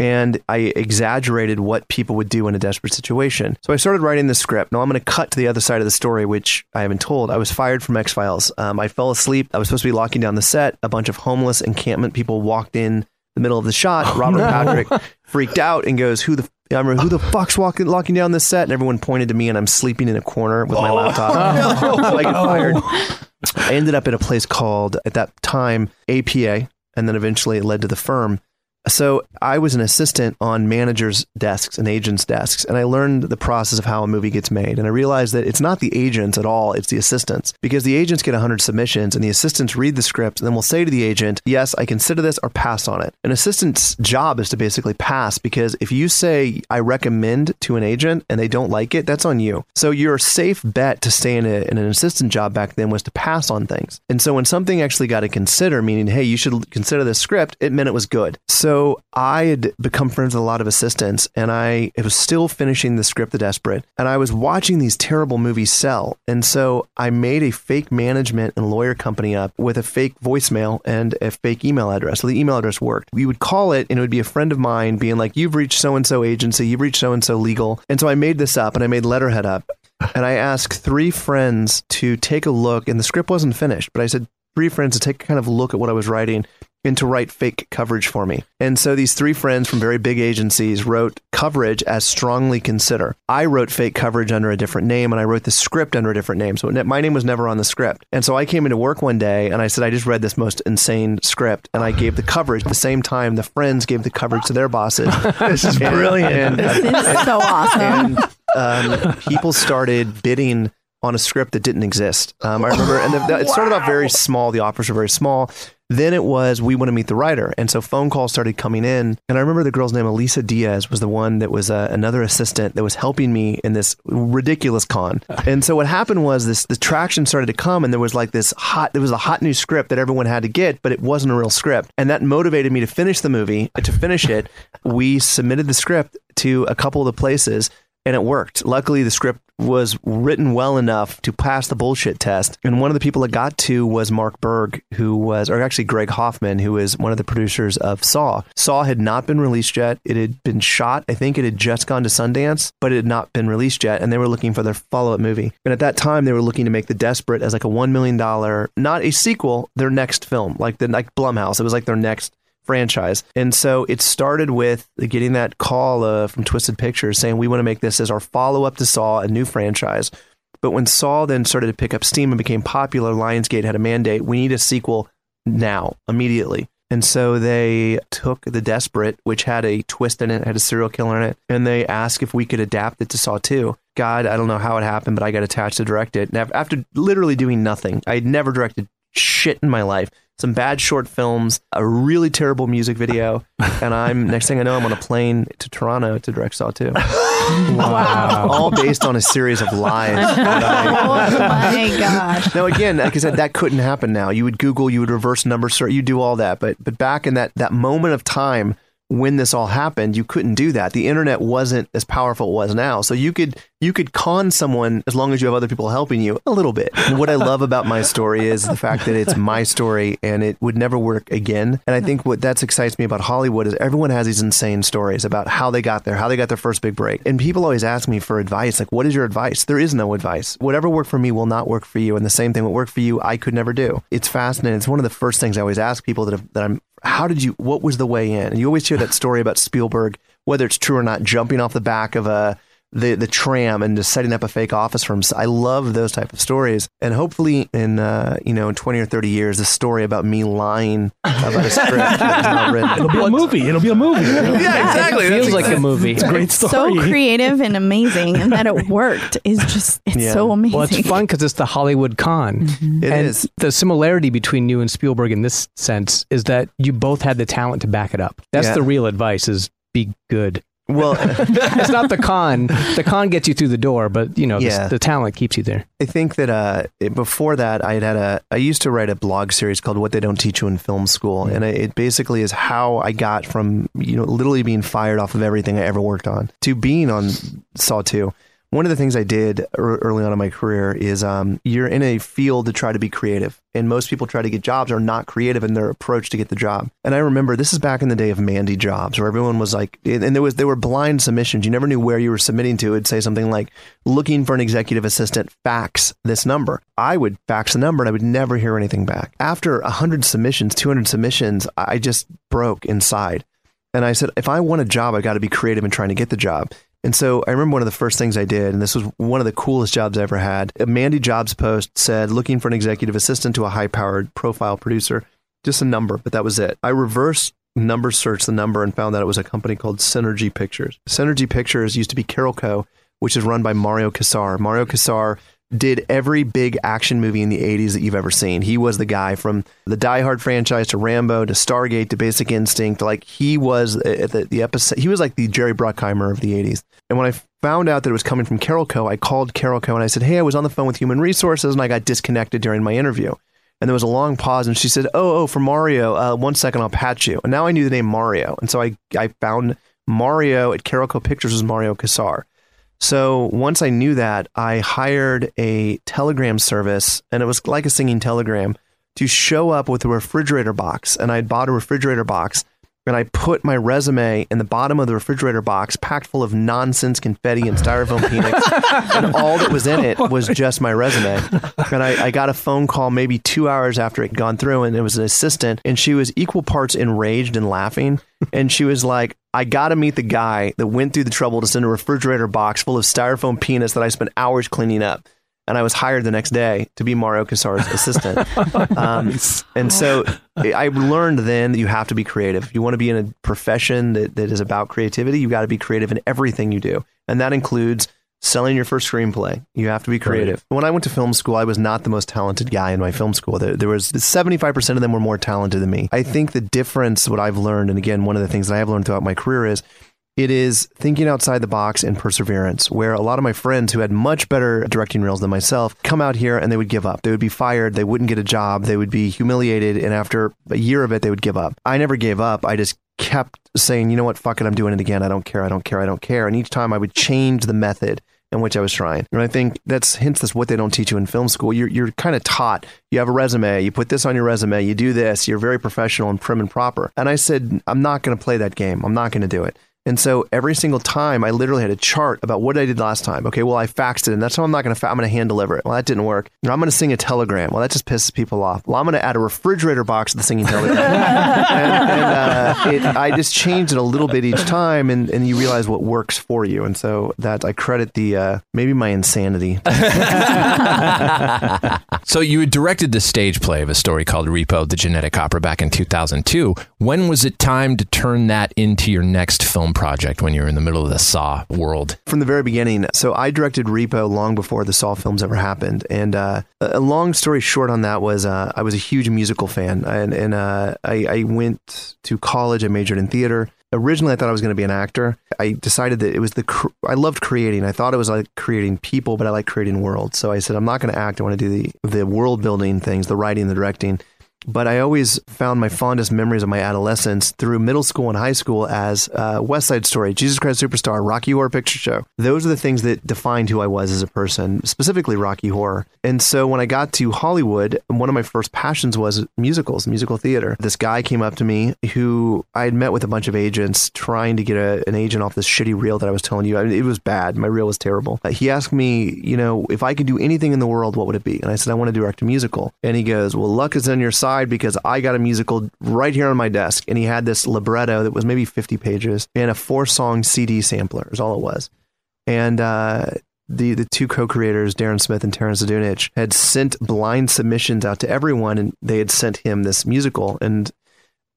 and I exaggerated what people would do in a desperate situation. So I started writing the script. Now I'm going to cut to the other side of the story, which I haven't told. I was fired from X Files. Um, I fell asleep. I was supposed to be locking down the set. A bunch of homeless encampment people walked in the middle of the shot. Robert no. Patrick freaked out and goes, "Who the?" I remember who the fuck's walking, locking down this set, and everyone pointed to me, and I'm sleeping in a corner with my Oh. laptop. so I get Oh. fired. I ended up at a place called at that time APA, and then eventually it led to the firm. So I was an assistant on managers' desks and agents' desks, and I learned the process of how a movie gets made. And I realized that it's not the agents at all; it's the assistants, because the agents get 100 submissions, and the assistants read the script, and then will say to the agent, "Yes, I consider this," or pass on it. An assistant's job is to basically pass, because if you say "I recommend" to an agent and they don't like it, that's on you. So your safe bet to stay in, a, in an assistant job back then was to pass on things. And so when something actually got to consider, meaning, hey, you should consider this script, it meant it was good. So I had become friends with a lot of assistants, and I was still finishing the script, The Desperate, and I was watching these terrible movies sell. And so I made a fake management and lawyer company up with a fake voicemail and a fake email address. So the email address worked. We would call it, and it would be a friend of mine being like, "You've reached so and so agency, you've reached so and so legal." And so I made this up, and I made letterhead up, and I asked three friends to take a look, and the script wasn't finished, but I said three friends to take a kind of look at what I was writing and to write fake coverage for me. And so these three friends from very big agencies wrote coverage as strongly consider. I wrote fake coverage under a different name and I wrote the script under a different name. So my name was never on the script. And so I came into work one day and I said, I just read this most insane script and I gave the coverage. At the same time, the friends gave the coverage to their bosses. This is brilliant. This is so awesome. And um, people started bidding on a script that didn't exist. Um, I remember, and the, the- it started off very small. The offers were very small. Then it was we want to meet the writer, and so phone calls started coming in. And I remember the girl's name, Elisa Diaz, was the one that was uh, another assistant that was helping me in this ridiculous con. And so what happened was this: the traction started to come, and there was like this hot. There was a hot new script that everyone had to get, but it wasn't a real script, and that motivated me to finish the movie. To finish it, we submitted the script to a couple of the places and it worked. Luckily, the script was written well enough to pass the bullshit test. And one of the people it got to was Mark Burg, who was, or actually Gregg Hoffman, who is one of the producers of Saw. Saw had not been released yet. It had been shot. I think it had just gone to Sundance, but it had not been released yet. And they were looking for their follow up movie. And at that time, they were looking to make The Desperate as like a $1 million, not a sequel, their next film, like the like Blumhouse. It was like their next franchise. And so it started with getting that call uh, from Twisted Pictures saying, we want to make this as our follow up to Saw, a new franchise. But when Saw then started to pick up steam and became popular, Lionsgate had a mandate we need a sequel now, immediately. And so they took The Desperate, which had a twist in it, had a serial killer in it, and they asked if we could adapt it to Saw 2. God, I don't know how it happened, but I got attached to direct it. And after literally doing nothing, I had never directed shit in my life. Some bad short films, a really terrible music video, and I'm next thing I know, I'm on a plane to Toronto to direct Saw 2. Wow. All based on a series of lies. I- oh my gosh. now again, like I said, that couldn't happen now. You would Google, you would reverse number search, you do all that. But but back in that that moment of time when this all happened, you couldn't do that. The internet wasn't as powerful as it was now. So you could you could con someone as long as you have other people helping you a little bit. And what I love about my story is the fact that it's my story and it would never work again. And I think what that excites me about Hollywood is everyone has these insane stories about how they got there, how they got their first big break. And people always ask me for advice, like, what is your advice? There is no advice. Whatever worked for me will not work for you. And the same thing what worked for you, I could never do. It's fascinating. It's one of the first things I always ask people that, have, that I'm, how did you, what was the way in? And you always hear that story about Spielberg, whether it's true or not, jumping off the back of a, the the tram and just setting up a fake office for him. So I love those type of stories, and hopefully in uh, you know in twenty or thirty years, the story about me lying about a script that's not written. It'll be a movie. It'll be a movie. Yeah, exactly. It feels like a movie. It's a great story. so creative and amazing, and that it worked is just it's Yeah. so amazing. Well, it's fun because it's the Hollywood con. It and is. The similarity between you and Spielberg in this sense is that you both had the talent to back it up. That's Yeah. the real advice: is be good. Well, it's not the con. The con gets you through the door, but you know, the- Yeah. the, talent keeps you there. I think that uh, before that, I had had a. I used to write a blog series called "What They Don't Teach You in Film School," and it, it basically is how I got from you know literally being fired off of everything I ever worked on to being on Saw Two. One of the things I did early on in my career is um, you're in a field to try to be creative, and most people try to get jobs are not creative in their approach to get the job. And I remember this is back in the day of Mandy jobs, where everyone was like, and there was there were blind submissions. You never knew where you were submitting to. It'd say something like, "Looking for an executive assistant, fax this number." I would fax the number, and I would never hear anything back. After hundred submissions, two hundred submissions, I just broke inside. And I said, if I want a job, I got to be creative in trying to get the job. And so I remember one of the first things I did, and this was one of the coolest jobs I ever had. A Mandy Jobs post said, looking for an executive assistant to a high powered profile producer, just a number, but that was it. I reverse number searched the number and found that it was a company called Cinergi Pictures. Cinergi Pictures used to be Carolco, which is run by Mario Kassar. Mario Kassar did every big action movie in the 80s that you've ever seen. He was the guy from the Die Hard franchise to Rambo to Stargate to Basic Instinct. Like he was at the, the episode, he was like the Jerry Bruckheimer of the 80s. And when I found out that it was coming from Carolco, I called Carolco and I said, Hey, I was on the phone with Human Resources and I got disconnected during my interview. And there was a long pause, and she said, "Oh, oh, for Mario, uh, one second, I'll patch you." And now I knew the name Mario, and so I I found Mario at Carolco Pictures was Mario Kassar. So once I knew that, I hired a telegram service, and it was like a singing telegram to show up with a refrigerator box. And I had bought a refrigerator box, and I put my resume in the bottom of the refrigerator box, packed full of nonsense confetti and styrofoam peanuts, and all that was in it oh was just my resume. And I, I got a phone call maybe two hours after it had gone through, and it was an assistant, and she was equal parts enraged and laughing. And she was like, I got to meet the guy that went through the trouble to send a refrigerator box full of styrofoam peanuts that I spent hours cleaning up. And I was hired the next day to be Mario Kassar's assistant. Um, and so I learned then that you have to be creative. If you want to be in a profession that, that is about creativity, you got to be creative in everything you do. And that includes selling your first screenplay. You have to be creative. When I went to film school, I was not the most talented guy in my film school. There, there was 75% of them were more talented than me. I think the difference, what I've learned, and again, one of the things that I have learned throughout my career is it is thinking outside the box and perseverance, where a lot of my friends who had much better directing reels than myself come out here and they would give up. They would be fired. They wouldn't get a job. They would be humiliated. And after a year of it, they would give up. I never gave up. I just kept saying, you know what, fuck it, I'm doing it again. I don't care. I don't care. I don't care. And each time I would change the method in which I was trying. And I think that's hence that's what they don't teach you in film school. You're you're kind of taught. You have a resume. You put this on your resume. You do this. You're very professional and prim and proper. And I said, I'm not going to play that game. I'm not going to do it. And so every single time, I literally had a chart about what I did last time. Okay, well, I faxed it, and that's how I'm not going to. Fa- I'm going to hand deliver it. Well, that didn't work. Or I'm going to sing a telegram. Well, that just pisses people off. Well, I'm going to add a refrigerator box to the singing telegram. and and uh, it, I just changed it a little bit each time, and, and you realize what works for you. And so that I credit the uh, maybe my insanity. so you had directed the stage play of a story called Repo, the Genetic Opera back in 2002. When was it time to turn that into your next film project when you were in the middle of the Saw world? from the very beginning. So I directed Repo long before the Saw films ever happened. And uh, a long story short on that was uh, I was a huge musical fan, and, and uh, I, I went to college. I majored in theater. Originally, I thought I was going to be an actor. I decided that it was the cr- I loved creating. I thought it was like creating people, but I like creating worlds. So I said I'm not going to act. I want to do the the world building things, the writing, the directing. But I always found my fondest memories of my adolescence through middle school and high school as uh, West Side Story, Jesus Christ Superstar, Rocky Horror Picture Show. Those are the things that defined who I was as a person, specifically Rocky Horror. And so when I got to Hollywood, one of my first passions was musicals, musical theater. This guy came up to me who I had met with a bunch of agents trying to get a, an agent off this shitty reel that I was telling you. I mean, it was bad. My reel was terrible. Uh, he asked me, you know, if I could do anything in the world, what would it be? And I said, I want to direct a musical. And he goes, Well, luck is on your side because I got a musical right here on my desk. And he had this libretto that was maybe 50 pages and a four song CD sampler, is all it was. And uh, the, the two co creators, Darren Smith and Terrance Zdunich, had sent blind submissions out to everyone and they had sent him this musical. And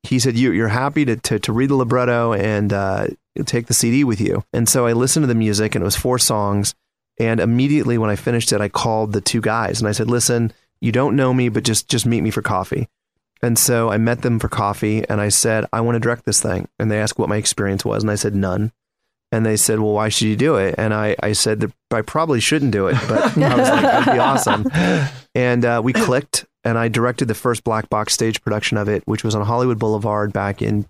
he said, you, You're happy to, to, to read the libretto and uh, take the CD with you. And so I listened to the music and it was four songs. And immediately when I finished it, I called the two guys and I said, Listen, you don't know me, but just just meet me for coffee. And so I met them for coffee and I said, I want to direct this thing. And they asked what my experience was. And I said, none. And they said, well, why should you do it? And I, I said that I probably shouldn't do it, but I was like, that'd be awesome. And uh, we clicked, and I directed the first black box stage production of it, which was on Hollywood Boulevard back in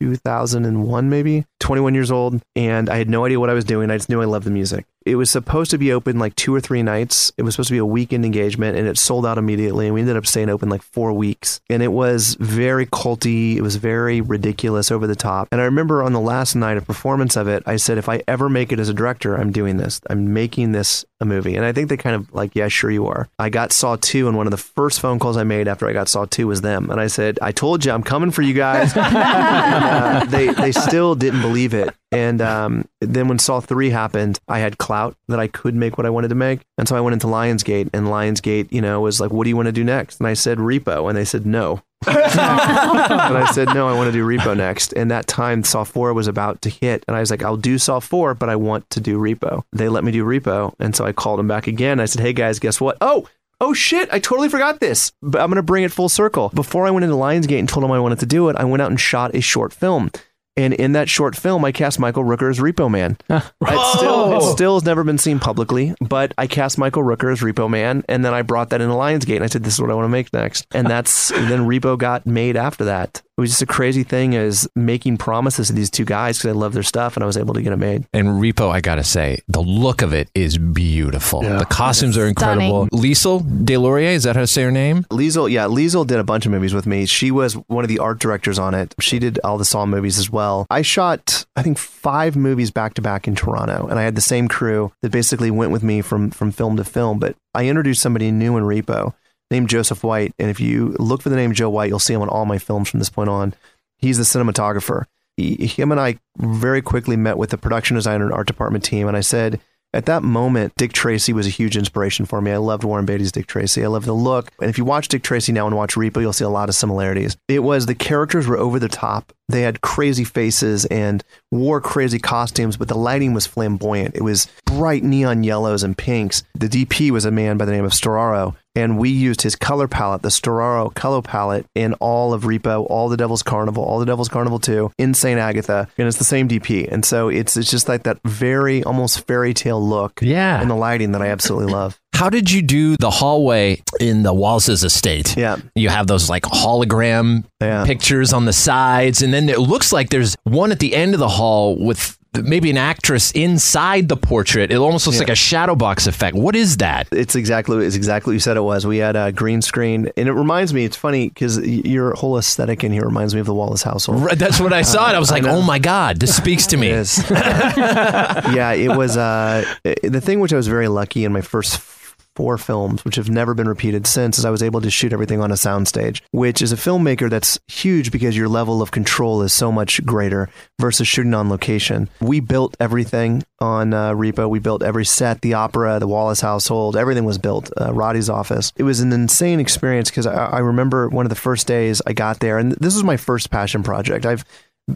2001, maybe 21 years old. And I had no idea what I was doing. I just knew I loved the music. It was supposed to be open like two or three nights. It was supposed to be a weekend engagement, and it sold out immediately. And we ended up staying open like four weeks. And it was very culty. It was very ridiculous, over the top. And I remember on the last night of performance of it, I said, if I ever make it as a director, I'm doing this. I'm making this a movie. And I think they kind of like, yeah, sure you are. I got Saw 2, and one of the first phone calls I made after I got Saw 2 was them. And I said, I told you I'm coming for you guys. uh, they, they still didn't believe it. And um, then when Saw 3 happened, I had clout that I could make what I wanted to make. And so I went into Lionsgate, and Lionsgate, you know, was like, what do you want to do next? And I said, Repo. And they said, no. and I said, no, I want to do Repo next. And that time, Saw 4 was about to hit. And I was like, I'll do Saw 4, but I want to do Repo. They let me do Repo. And so I called them back again. I said, hey guys, guess what? Oh, Oh shit, I totally forgot this. But I'm going to bring it full circle. Before I went into Lionsgate and told them I wanted to do it, I went out and shot a short film. And in that short film, I cast Michael Rooker as Repo Man. It still, it still has never been seen publicly, but I cast Michael Rooker as Repo Man, and then I brought that into Lionsgate, and I said, "This is what I want to make next." And that's and then Repo got made after that. It was just a crazy thing, is making promises to these two guys because I love their stuff, and I was able to get it made. And Repo, I gotta say, the look of it is beautiful. Yeah. The costumes are incredible. Liesel Delaurier, is that how to say her name? Liesel, yeah, Liesel did a bunch of movies with me. She was one of the art directors on it. She did all the Saw movies as well. I shot, I think, five movies back to back in Toronto, and I had the same crew that basically went with me from from film to film. But I introduced somebody new in Repo named Joseph White, and if you look for the name Joe White, you'll see him on all my films from this point on. He's the cinematographer. He, him and I very quickly met with the production designer and art department team, and I said, at that moment, Dick Tracy was a huge inspiration for me. I loved Warren Beatty's Dick Tracy. I loved the look. And if you watch Dick Tracy now and watch Repo, you'll see a lot of similarities. It was the characters were over the top. They had crazy faces and wore crazy costumes, but the lighting was flamboyant. It was bright neon yellows and pinks. The DP was a man by the name of Storaro, and we used his color palette, the Storaro color palette, in all of Repo, all the Devil's Carnival, all the Devil's Carnival 2, in St. Agatha, and it's the same DP. And so it's it's just like that very almost fairy tale look yeah. in the lighting that I absolutely love. How did you do the hallway in the Wallace's estate? Yeah. You have those like hologram pictures on the sides, and then it looks like there's one at the end of the hall with maybe an actress inside the portrait. It almost looks Yeah. like a shadow box effect. What is that? It's exactly it's exactly what you said it was. We had a green screen, and it reminds me. It's funny because your whole aesthetic in here reminds me of the Wallace household. Right, that's what I saw. and I was like, know. oh my God, this speaks to me. It is. yeah, it was uh, the thing which I was very lucky in my first four films, which have never been repeated since, is I was able to shoot everything on a soundstage, which is a filmmaker that's huge because your level of control is so much greater versus shooting on location. We built everything on uh, Repo. We built every set, the opera, the Wallace household, everything was built. Uh, Rotti's office. It was an insane experience because I, I remember one of the first days I got there, and this was my first passion project. I've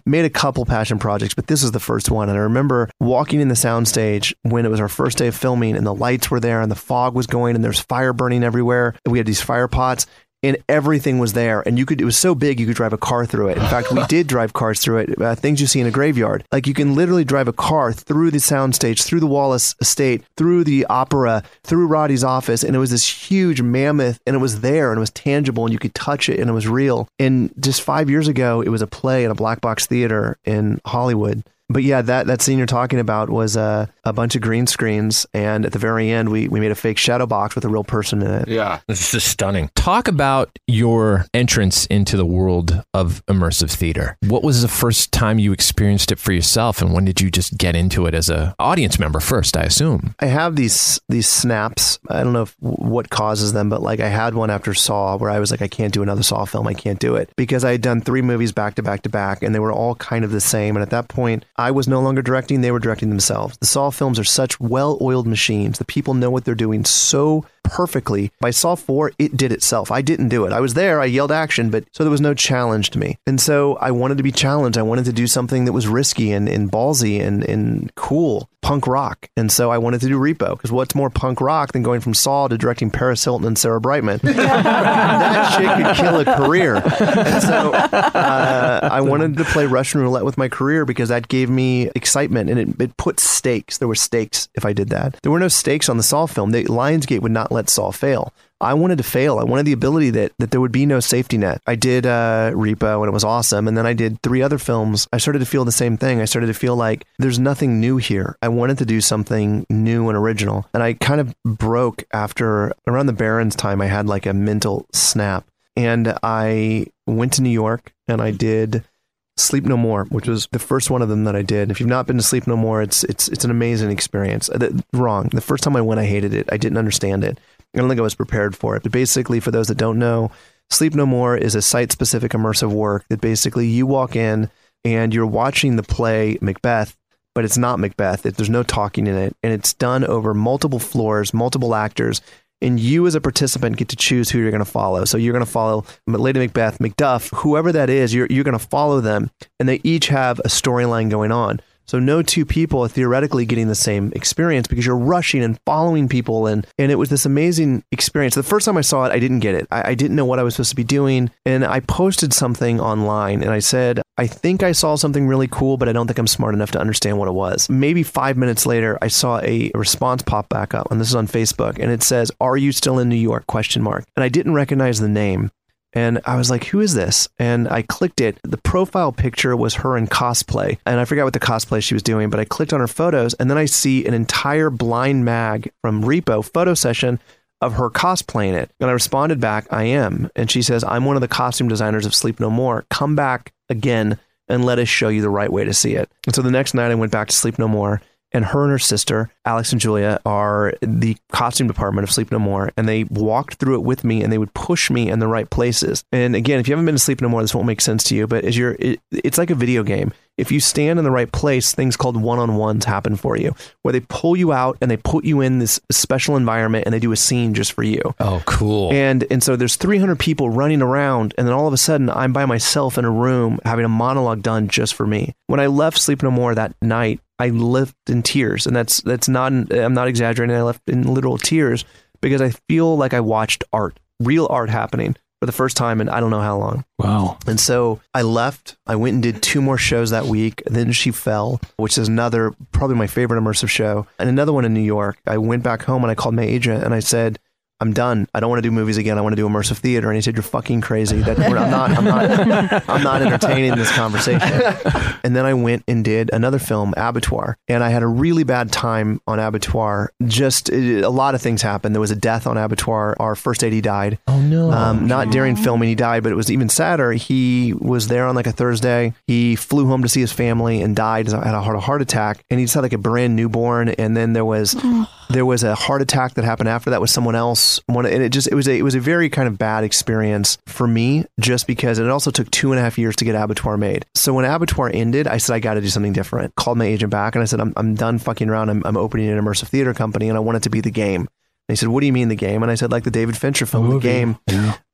made a couple passion projects, but this is the first one. And I remember walking in the soundstage when it was our first day of filming and the lights were there and the fog was going and there's fire burning everywhere. And we had these fire pots and everything was there. And you could, it was so big, you could drive a car through it. In fact, we did drive cars through it, uh, things you see in a graveyard. Like you can literally drive a car through the soundstage, through the Wallace estate, through the opera, through Rotti's office. And it was this huge mammoth and it was there and it was tangible and you could touch it and it was real. And just five years ago, it was a play in a black box theater in Hollywood. But yeah, that, that scene you're talking about was uh, a bunch of green screens, and at the very end, we, we made a fake shadow box with a real person in it. Yeah. This is stunning. Talk about your entrance into the world of immersive theater. What was the first time you experienced it for yourself, and when did you just get into it as a audience member first? I assume. I have these these snaps. I don't know if, what causes them, but like I had one after Saw where I was like, I can't do another Saw film. I can't do it because I had done three movies back to back to back, and they were all kind of the same. And at that point, I was no longer directing; they were directing themselves. The Saw films are such well-oiled machines. The people know what they're doing so perfectly. By Saw 4, it did itself. I didn't do it. I was there, I yelled action, but so there was no challenge to me. And so I wanted to be challenged. I wanted to do something that was risky and, and ballsy and, and cool, punk rock. And so I wanted to do Repo because what's more punk rock than going from Saw to directing Paris Hilton and Sarah Brightman? that shit could kill a career. And so uh, I wanted to play Russian roulette with my career because that gave me excitement and it, it put stakes. There were stakes if I did that. There were no stakes on the Saw film. The Lionsgate would not let Saw fail. I wanted to fail. I wanted the ability that, that there would be no safety net. I did uh, Repo and it was awesome. And then I did three other films. I started to feel the same thing. I started to feel like there's nothing new here. I wanted to do something new and original. And I kind of broke after around the Barrens time. I had like a mental snap. And I went to New York and I did Sleep No More, which was the first one of them that I did. If you've not been to Sleep No More, it's it's it's an amazing experience. Uh, the- wrong. The first time I went, I hated it. I didn't understand it. I don't think I was prepared for it. But basically, for those that don't know, Sleep No More is a site specific immersive work that basically you walk in and you're watching the play Macbeth, but it's not Macbeth. There's no talking in it. And it's done over multiple floors, multiple actors. And you, as a participant, get to choose who you're going to follow. So you're going to follow Lady Macbeth, Macduff, whoever that is, you're, you're going to follow them. And they each have a storyline going on. So no two people are theoretically getting the same experience because you're rushing and following people and and it was this amazing experience. The first time I saw it, I didn't get it. I, I didn't know what I was supposed to be doing. And I posted something online and I said, I think I saw something really cool, but I don't think I'm smart enough to understand what it was. Maybe five minutes later, I saw a response pop back up, and this is on Facebook, and it says, "Are you still in New York?" Question mark. And I didn't recognize the name. And I was like, who is this? And I clicked it. The profile picture was her in cosplay. And I forgot what the cosplay she was doing, but I clicked on her photos and then I see an entire Blind Mag from Repo photo session of her cosplaying it. And I responded back, I am. And she says, I'm one of the costume designers of Sleep No More. Come back again and let us show you the right way to see it. And so the next night I went back to Sleep No More. And her and her sister, Alex and Julia, are the costume department of Sleep No More. And they walked through it with me and they would push me in the right places. And again, if you haven't been to Sleep No More, this won't make sense to you, but as you're, it, it's like a video game. If you stand in the right place, things called one on ones happen for you, where they pull you out and they put you in this special environment and they do a scene just for you. Oh, cool. And and so there's 300 people running around, and then all of a sudden I'm by myself in a room having a monologue done just for me. When I left Sleep No More that night, I left in tears, and that's that's not I'm not exaggerating. I left in literal tears because I feel like I watched art, real art happening for the first time in I don't know how long. Wow. And so I left. I went and did two more shows that week. Then She Fell, which is another, probably my favorite immersive show, and another one in New York. I went back home and I called my agent and I said, I'm done. I don't want to do movies again. I want to do immersive theater. And he said, "You're fucking crazy. That I'm not. I'm not. I'm not entertaining this conversation." And then I went and did another film, Abattoir, and I had a really bad time on Abattoir. Just it, a lot of things happened. There was a death on Abattoir. Our first AD died. Oh no! Um, not during filming, he died, but it was even sadder. He was there on like a Thursday. He flew home to see his family and died. Had a heart, a heart attack, and he just had like a brand newborn. And then there was there was a heart attack that happened after that with someone else. One, and it just it was a it was a very kind of bad experience for me, just because it also took two and a half years to get Abattoir made. So when Abattoir ended, I said I got to do something different. Called my agent back and I said I'm I'm done fucking around. I'm I'm opening an immersive theater company and I want it to be the game. And he said, "What do you mean the game?" And I said, "Like the David Fincher film, the game.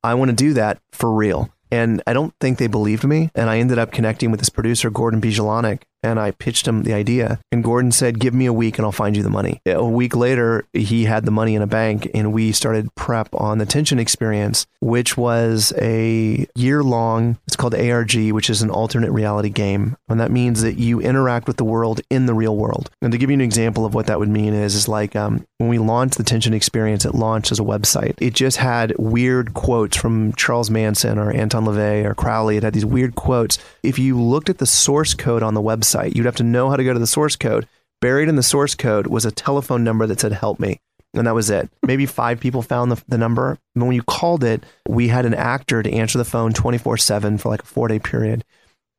I want to do that for real." And I don't think they believed me. And I ended up connecting with this producer, Gordon Bijelonic, and I pitched him the idea. And Gordon said, Give me a week and I'll find you the money. A week later, he had the money in a bank and we started prep on the Tension Experience, which was a year long, it's called ARG, which is an alternate reality game. And that means that you interact with the world in the real world. And to give you an example of what that would mean is, is like um, when we launched the Tension Experience, it launched as a website. It just had weird quotes from Charles Manson or Anton LaVey or Crowley. It had these weird quotes. If you looked at the source code on the website, you'd have to know how to go to the source code. Buried in the source code was a telephone number that said, Help me. And that was it. Maybe five people found the, the number. But when you called it, we had an actor to answer the phone 24 7 for like a four day period.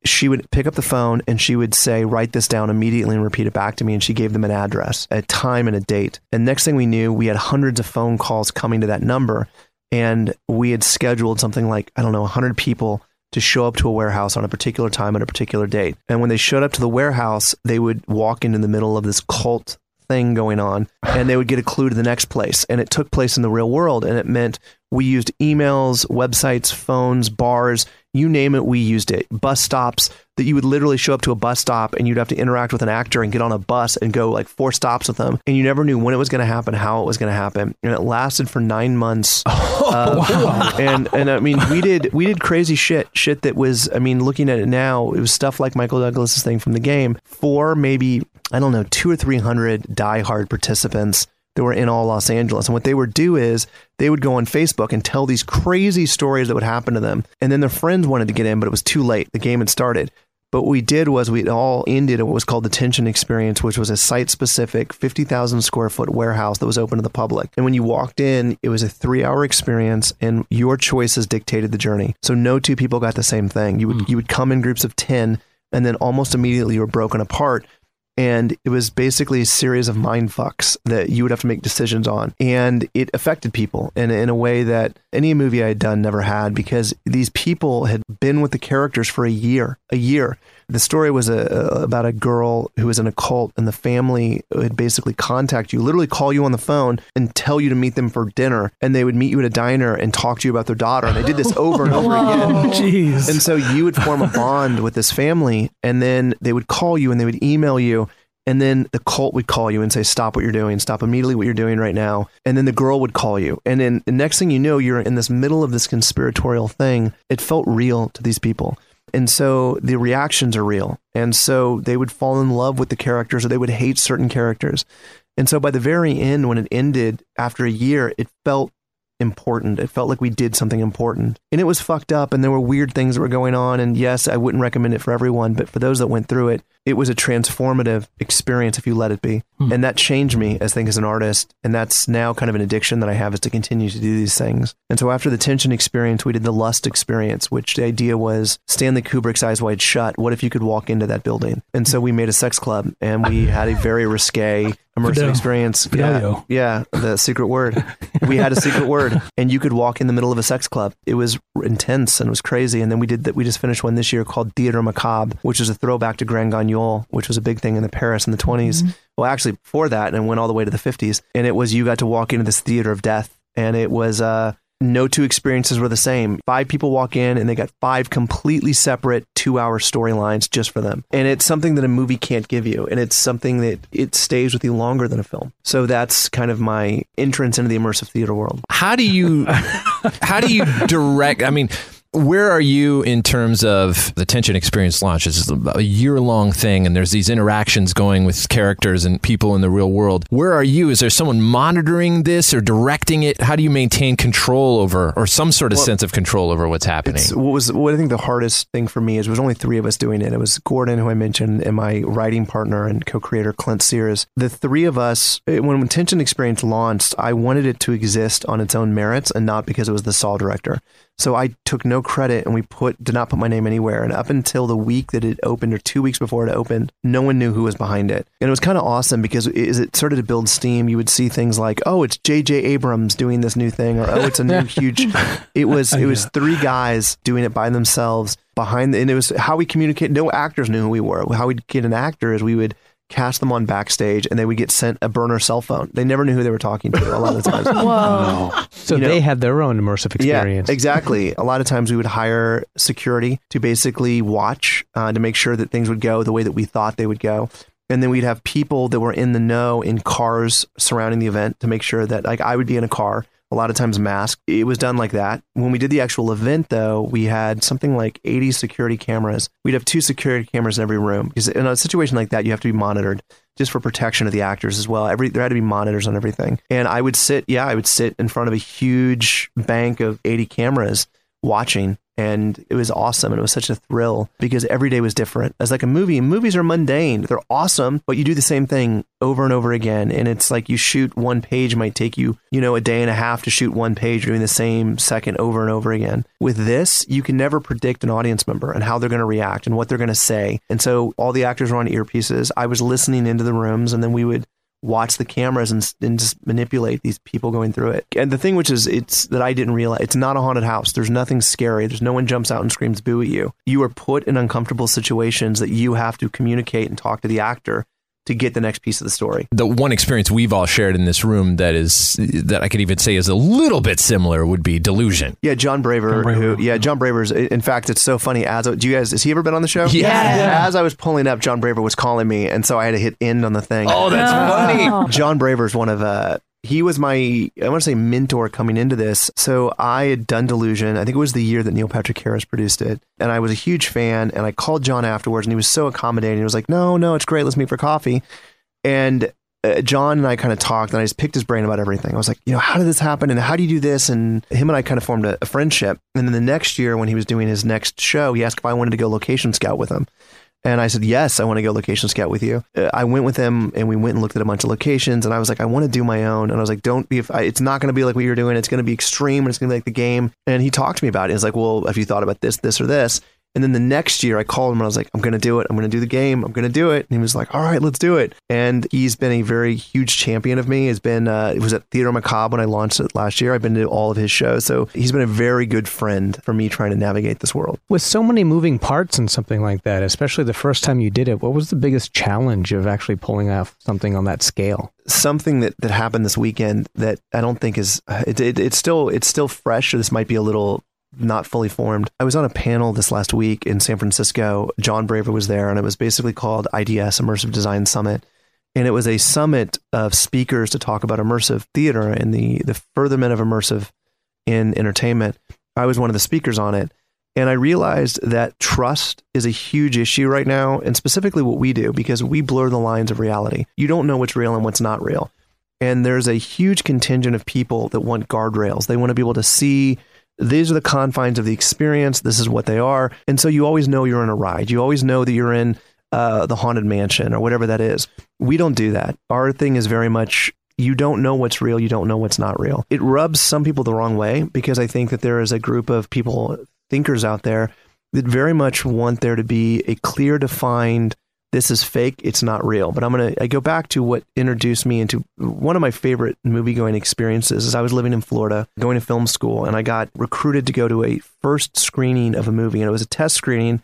She would pick up the phone and she would say, Write this down immediately and repeat it back to me. And she gave them an address, a time, and a date. And next thing we knew, we had hundreds of phone calls coming to that number. And we had scheduled something like, I don't know, 100 people to show up to a warehouse on a particular time at a particular date. And when they showed up to the warehouse, they would walk into the middle of this cult thing going on, and they would get a clue to the next place. And it took place in the real world, and it meant we used emails, websites, phones, bars, you name it, we used it. Bus stops that you would literally show up to a bus stop and you'd have to interact with an actor and get on a bus and go like four stops with them. And you never knew when it was going to happen, how it was going to happen. And it lasted for nine months. Uh, And, and I mean, we did, we did crazy shit, shit that was, I mean, looking at it now, it was stuff like Michael Douglas's thing from the game for maybe, I don't know, two or 300 diehard participants that were in all Los Angeles. And what they would do is they would go on Facebook and tell these crazy stories that would happen to them. And then their friends wanted to get in, but it was too late. The game had started. But what we did was we all ended at what was called the Tension Experience, which was a site specific 50,000 square foot warehouse that was open to the public. And when you walked in, it was a three hour experience and your choices dictated the journey. So no two people got the same thing. You would, hmm. you would come in groups of 10 and then almost immediately you were broken apart and it was basically a series of mind fucks that you would have to make decisions on and it affected people in, in a way that any movie i had done never had because these people had been with the characters for a year a year the story was a, about a girl who was in a cult and the family would basically contact you literally call you on the phone and tell you to meet them for dinner and they would meet you at a diner and talk to you about their daughter and they did this over and over again Jeez. and so you would form a bond with this family, and then they would call you and they would email you. And then the cult would call you and say, Stop what you're doing. Stop immediately what you're doing right now. And then the girl would call you. And then the next thing you know, you're in this middle of this conspiratorial thing. It felt real to these people. And so the reactions are real. And so they would fall in love with the characters or they would hate certain characters. And so by the very end, when it ended after a year, it felt important. It felt like we did something important. And it was fucked up and there were weird things that were going on. And yes, I wouldn't recommend it for everyone, but for those that went through it, it was a transformative experience if you let it be. Hmm. And that changed me as think as an artist. And that's now kind of an addiction that I have is to continue to do these things. And so after the tension experience, we did the lust experience, which the idea was Stanley Kubrick's eyes wide shut. What if you could walk into that building? And so we made a sex club and we had a very risque immersive Fidel- experience. Fidelio. Yeah, yeah, the secret word. we had a secret word, and you could walk in the middle of a sex club. It was intense and it was crazy. And then we did that. We just finished one this year called Theater Macabre, which is a throwback to Grand Guignol, which was a big thing in the Paris in the 20s. Well, actually, before that, and went all the way to the 50s. And it was you got to walk into this theater of death, and it was uh, no two experiences were the same. Five people walk in and they got five completely separate two hour storylines just for them. And it's something that a movie can't give you. And it's something that it stays with you longer than a film. So that's kind of my entrance into the immersive theater world. How do you how do you direct I mean where are you in terms of the tension experience launch? This is a year long thing, and there's these interactions going with characters and people in the real world. Where are you? Is there someone monitoring this or directing it? How do you maintain control over, or some sort of Well, sense of control over what's happening? What was what I think the hardest thing for me is there was only three of us doing it. It was Gordon, who I mentioned, and my writing partner and co-creator Clint Sears. The three of us, when when Tension Experience launched, I wanted it to exist on its own merits and not because it was the Saw director. So I took no credit and we put did not put my name anywhere. And up until the week that it opened or two weeks before it opened, no one knew who was behind it. And it was kind of awesome because as it started to build steam, you would see things like, oh, it's J.J. Abrams doing this new thing, or oh, it's a new huge. It was it was three guys doing it by themselves behind, the, and it was how we communicate. No actors knew who we were. How we'd get an actor is we would cast them on backstage, and they would get sent a burner cell phone. They never knew who they were talking to a lot of the times. Whoa. So You know- they had their own immersive experience. Yeah, exactly. A lot of times we would hire security to basically watch uh, to make sure that things would go the way that we thought they would go. And then we'd have people that were in the know in cars surrounding the event to make sure that, like, I would be in a car, a lot of times masked. It was done like that. When we did the actual event, though, we had something like 80 security cameras. We'd have two security cameras in every room because in a situation like that, you have to be monitored just for protection of the actors as well. Every there had to be monitors on everything. And I would sit, yeah, I would sit in front of a huge bank of 80 cameras watching and it was awesome and it was such a thrill because every day was different. As like a movie movies are mundane. They're awesome but you do the same thing over and over again and it's like you shoot one page might take you you know a day and a half to shoot one page doing the same second over and over again. With this you can never predict an audience member and how they're going to react and what they're going to say. And so all the actors were on earpieces. I was listening into the rooms and then we would watch the cameras and, and just manipulate these people going through it. And the thing which is it's that I didn't realize it's not a haunted house. There's nothing scary. There's no one jumps out and screams boo at you. You are put in uncomfortable situations that you have to communicate and talk to the actor to get the next piece of the story. The one experience we've all shared in this room that is that I could even say is a little bit similar would be delusion. Yeah, Jon Braver. Who, yeah, Jon Braver's. In fact, it's so funny. As do you guys? Has he ever been on the show? Yeah. As I was pulling up, Jon Braver was calling me, and so I had to hit end on the thing. Oh, that's funny. Jon Braver's one of uh. He was my, I want to say, mentor coming into this. So I had done Delusion. I think it was the year that Neil Patrick Harris produced it. And I was a huge fan. And I called Jon afterwards, and he was so accommodating. He was like, no, no, it's great. Let's meet for coffee. And uh, Jon and I kind of talked, and I just picked his brain about everything. I was like, you know, how did this happen, and how do you do this? And him and I kind of formed a, a friendship. And then the next year, when he was doing his next show, he asked if I wanted to go location scout with him. And I said, yes, I want to go location scout with you. Uh, I went with him and we went and looked at a bunch of locations. And I was like, I want to do my own. And I was like, don't be, it's not going to be like what you're doing. It's going to be extreme and it's going to be like the game. And he talked to me about it. He's like, well, have you thought about this, this, or this? And then the next year I called him and I was like, I'm going to do it. I'm going to do the game. I'm going to do it. And he was like, all right, let's do it. And he's been a very huge champion of me. Has been, uh, it was at Theater Macabre when I launched it last year. I've been to all of his shows. So he's been a very good friend for me trying to navigate this world. With so many moving parts and something like that, especially the first time you did it, what was the biggest challenge of actually pulling off something on that scale? something that, that happened this weekend that I don't think is it, it, it's still it's still fresh. This might be a little not fully formed. I was on a panel this last week in San Francisco. Jon Braver was there, and it was basically called IDS Immersive Design Summit. And it was a summit of speakers to talk about immersive theater and the the furtherment of immersive in entertainment. I was one of the speakers on it. And I realized that trust is a huge issue right now, and specifically what we do, because we blur the lines of reality. You don't know what's real and what's not real. And there's a huge contingent of people that want guardrails. They want to be able to see these are the confines of the experience. This is what they are. And so you always know you're in a ride. You always know that you're in uh, the haunted mansion or whatever that is. We don't do that. Our thing is very much you don't know what's real. You don't know what's not real. It rubs some people the wrong way because I think that there is a group of people, thinkers out there, that very much want there to be a clear, defined this is fake, it's not real. But I'm gonna I go back to what introduced me into one of my favorite movie going experiences is I was living in Florida, going to film school, and I got recruited to go to a first screening of a movie, and it was a test screening,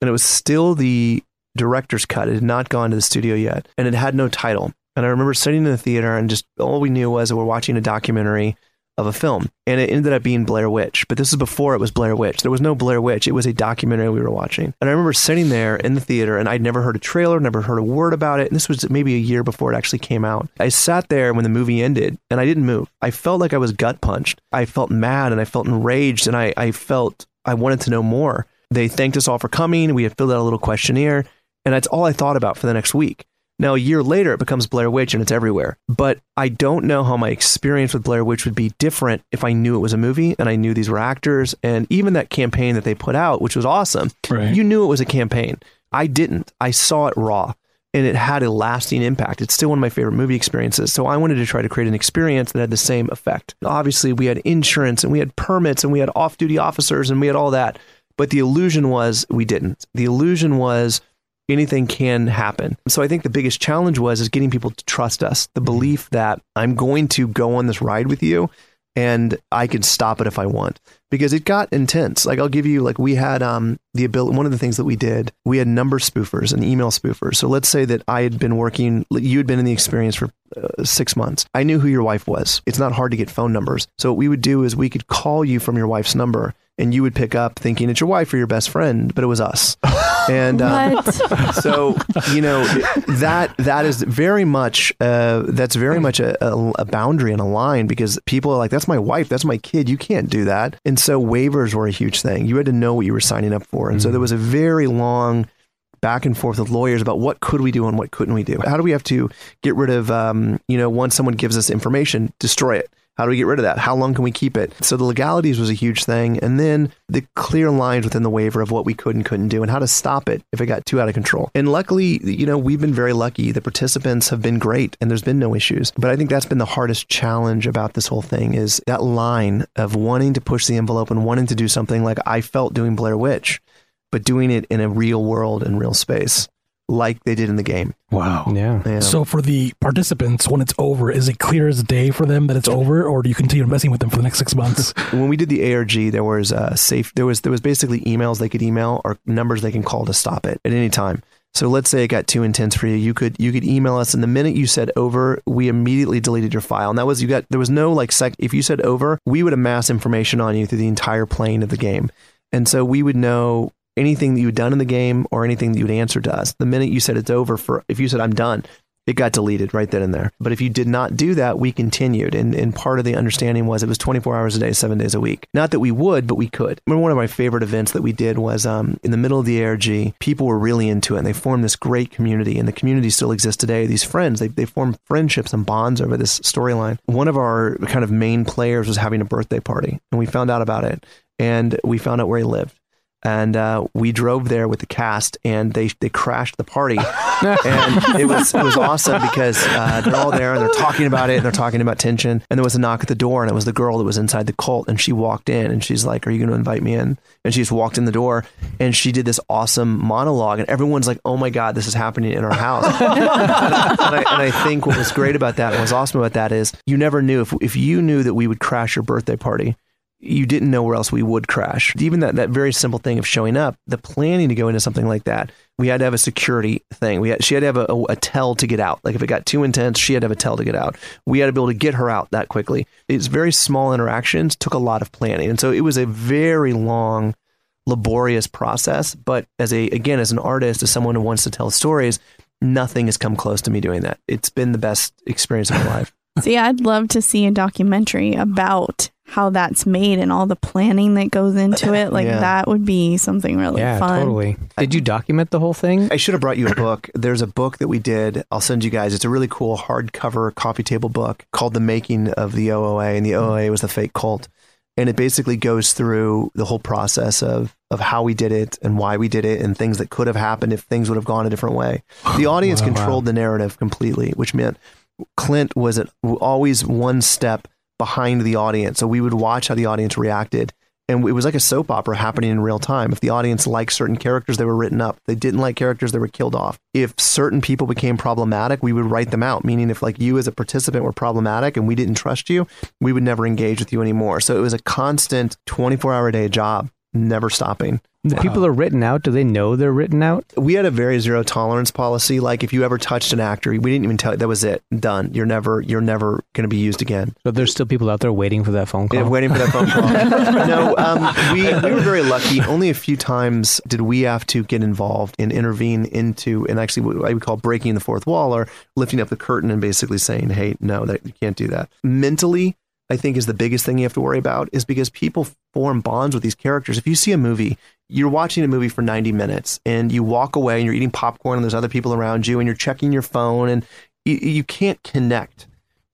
and it was still the director's cut. It had not gone to the studio yet, and it had no title. And I remember sitting in the theater and just all we knew was that we're watching a documentary of a film. And it ended up being Blair Witch. But this is before it was Blair Witch. There was no Blair Witch. It was a documentary we were watching. And I remember sitting there in the theater and I'd never heard a trailer, never heard a word about it. And this was maybe a year before it actually came out. I sat there when the movie ended and I didn't move. I felt like I was gut punched. I felt mad and I felt enraged and I, I felt I wanted to know more. They thanked us all for coming. We had filled out a little questionnaire. And that's all I thought about for the next week. Now, a year later, it becomes Blair Witch and it's everywhere. But I don't know how my experience with Blair Witch would be different if I knew it was a movie and I knew these were actors. And even that campaign that they put out, which was awesome, Right. you knew it was a campaign. I didn't. I saw it raw and it had a lasting impact. It's still one of my favorite movie experiences. So I wanted to try to create an experience that had the same effect. Obviously, we had insurance and we had permits and we had off duty officers and we had all that. But the illusion was we didn't. The illusion was anything can happen. So I think the biggest challenge was is getting people to trust us. The belief that I'm going to go on this ride with you and I can stop it if I want. Because it got intense. Like I'll give you like we had um the ability one of the things that we did, we had number spoofers and email spoofers. So let's say that I had been working you had been in the experience for uh, 6 months. I knew who your wife was. It's not hard to get phone numbers. So what we would do is we could call you from your wife's number and you would pick up thinking it's your wife or your best friend, but it was us. And um, so you know that that is very much uh, that's very much a, a, a boundary and a line because people are like that's my wife, that's my kid. You can't do that. And so waivers were a huge thing. You had to know what you were signing up for, and so there was a very long back and forth with lawyers about what could we do and what couldn't we do. How do we have to get rid of um, you know once someone gives us information, destroy it. How do we get rid of that? How long can we keep it? So the legalities was a huge thing. And then the clear lines within the waiver of what we could and couldn't do and how to stop it if it got too out of control. And luckily, you know, we've been very lucky. The participants have been great and there's been no issues. But I think that's been the hardest challenge about this whole thing is that line of wanting to push the envelope and wanting to do something like I felt doing Blair Witch, but doing it in a real world and real space like they did in the game. Wow. Yeah. So for the participants, when it's over, is it clear as day for them that it's over, or do you continue messing with them for the next six months? when we did the ARG, there was uh, safe. There was there was basically emails they could email or numbers they can call to stop it at any time. So let's say it got too intense for you. You could you could email us, and the minute you said over, we immediately deleted your file. And that was you got there was no like sec. If you said over, we would amass information on you through the entire plane of the game, and so we would know anything that you had done in the game or anything that you would answer to us. The minute you said it's over, for if you said I'm done, it got deleted right then and there. But if you did not do that, we continued. And, and part of the understanding was it was 24 hours a day, seven days a week. Not that we would, but we could. I remember one of my favorite events that we did was um, in the middle of the ARG, people were really into it and they formed this great community. And the community still exists today. These friends, they, they formed friendships and bonds over this storyline. One of our kind of main players was having a birthday party and we found out about it and we found out where he lived and uh, we drove there with the cast, and they they crashed the party, and it was it was awesome because uh, they're all there and they're talking about it and they're talking about tension, and there was a knock at the door, and it was the girl that was inside the cult, and she walked in, and she's like, "Are you going to invite me in?" And she just walked in the door, and she did this awesome monologue, and everyone's like, "Oh my god, this is happening in our house." and, I, and I think what was great about that, and what was awesome about that is you never knew if if you knew that we would crash your birthday party you didn't know where else we would crash. Even that, that very simple thing of showing up, the planning to go into something like that, we had to have a security thing. We had, she had to have a, a, a tell to get out. Like if it got too intense, she had to have a tell to get out. We had to be able to get her out that quickly. It's very small interactions, took a lot of planning. And so it was a very long, laborious process. But as a, again, as an artist, as someone who wants to tell stories, nothing has come close to me doing that. It's been the best experience of my life. See, I'd love to see a documentary about how that's made and all the planning that goes into it. Like Yeah. that would be something really fun. Totally. Did you document the whole thing? I should have brought you a book. There's a book that we did. I'll send you guys. It's a really cool hardcover coffee table book called The Making of the OOA, and the OOA was the fake cult. And it basically goes through the whole process of of how we did it and why we did it and things that could have happened if things would have gone a different way. The audience Wow, wow. controlled the narrative completely, which meant Clint was at, always one step behind the audience. So we would watch how the audience reacted. And it was like a soap opera happening in real time. If the audience liked certain characters, they were written up. If they didn't like characters, they were killed off. If certain people became problematic, we would write them out. Meaning, if like you as a participant were problematic and we didn't trust you, we would never engage with you anymore. So it was a constant 24 hour a day job, never stopping. The people are written out. Do they know they're written out? We had a very zero tolerance policy. Like if you ever touched an actor, we didn't even tell you that was it. Done. You're never you're never going to be used again. But there's still people out there waiting for that phone call. Yeah, waiting for that phone call. no, um, we we were very lucky. Only a few times did we have to get involved and intervene into, and actually what I would call breaking the fourth wall or lifting up the curtain and basically saying, "Hey, no, that you can't do that." Mentally, I think is the biggest thing you have to worry about is because people form bonds with these characters. If you see a movie, you're watching a movie for 90 minutes and you walk away and you're eating popcorn and there's other people around you and you're checking your phone and you, you can't connect.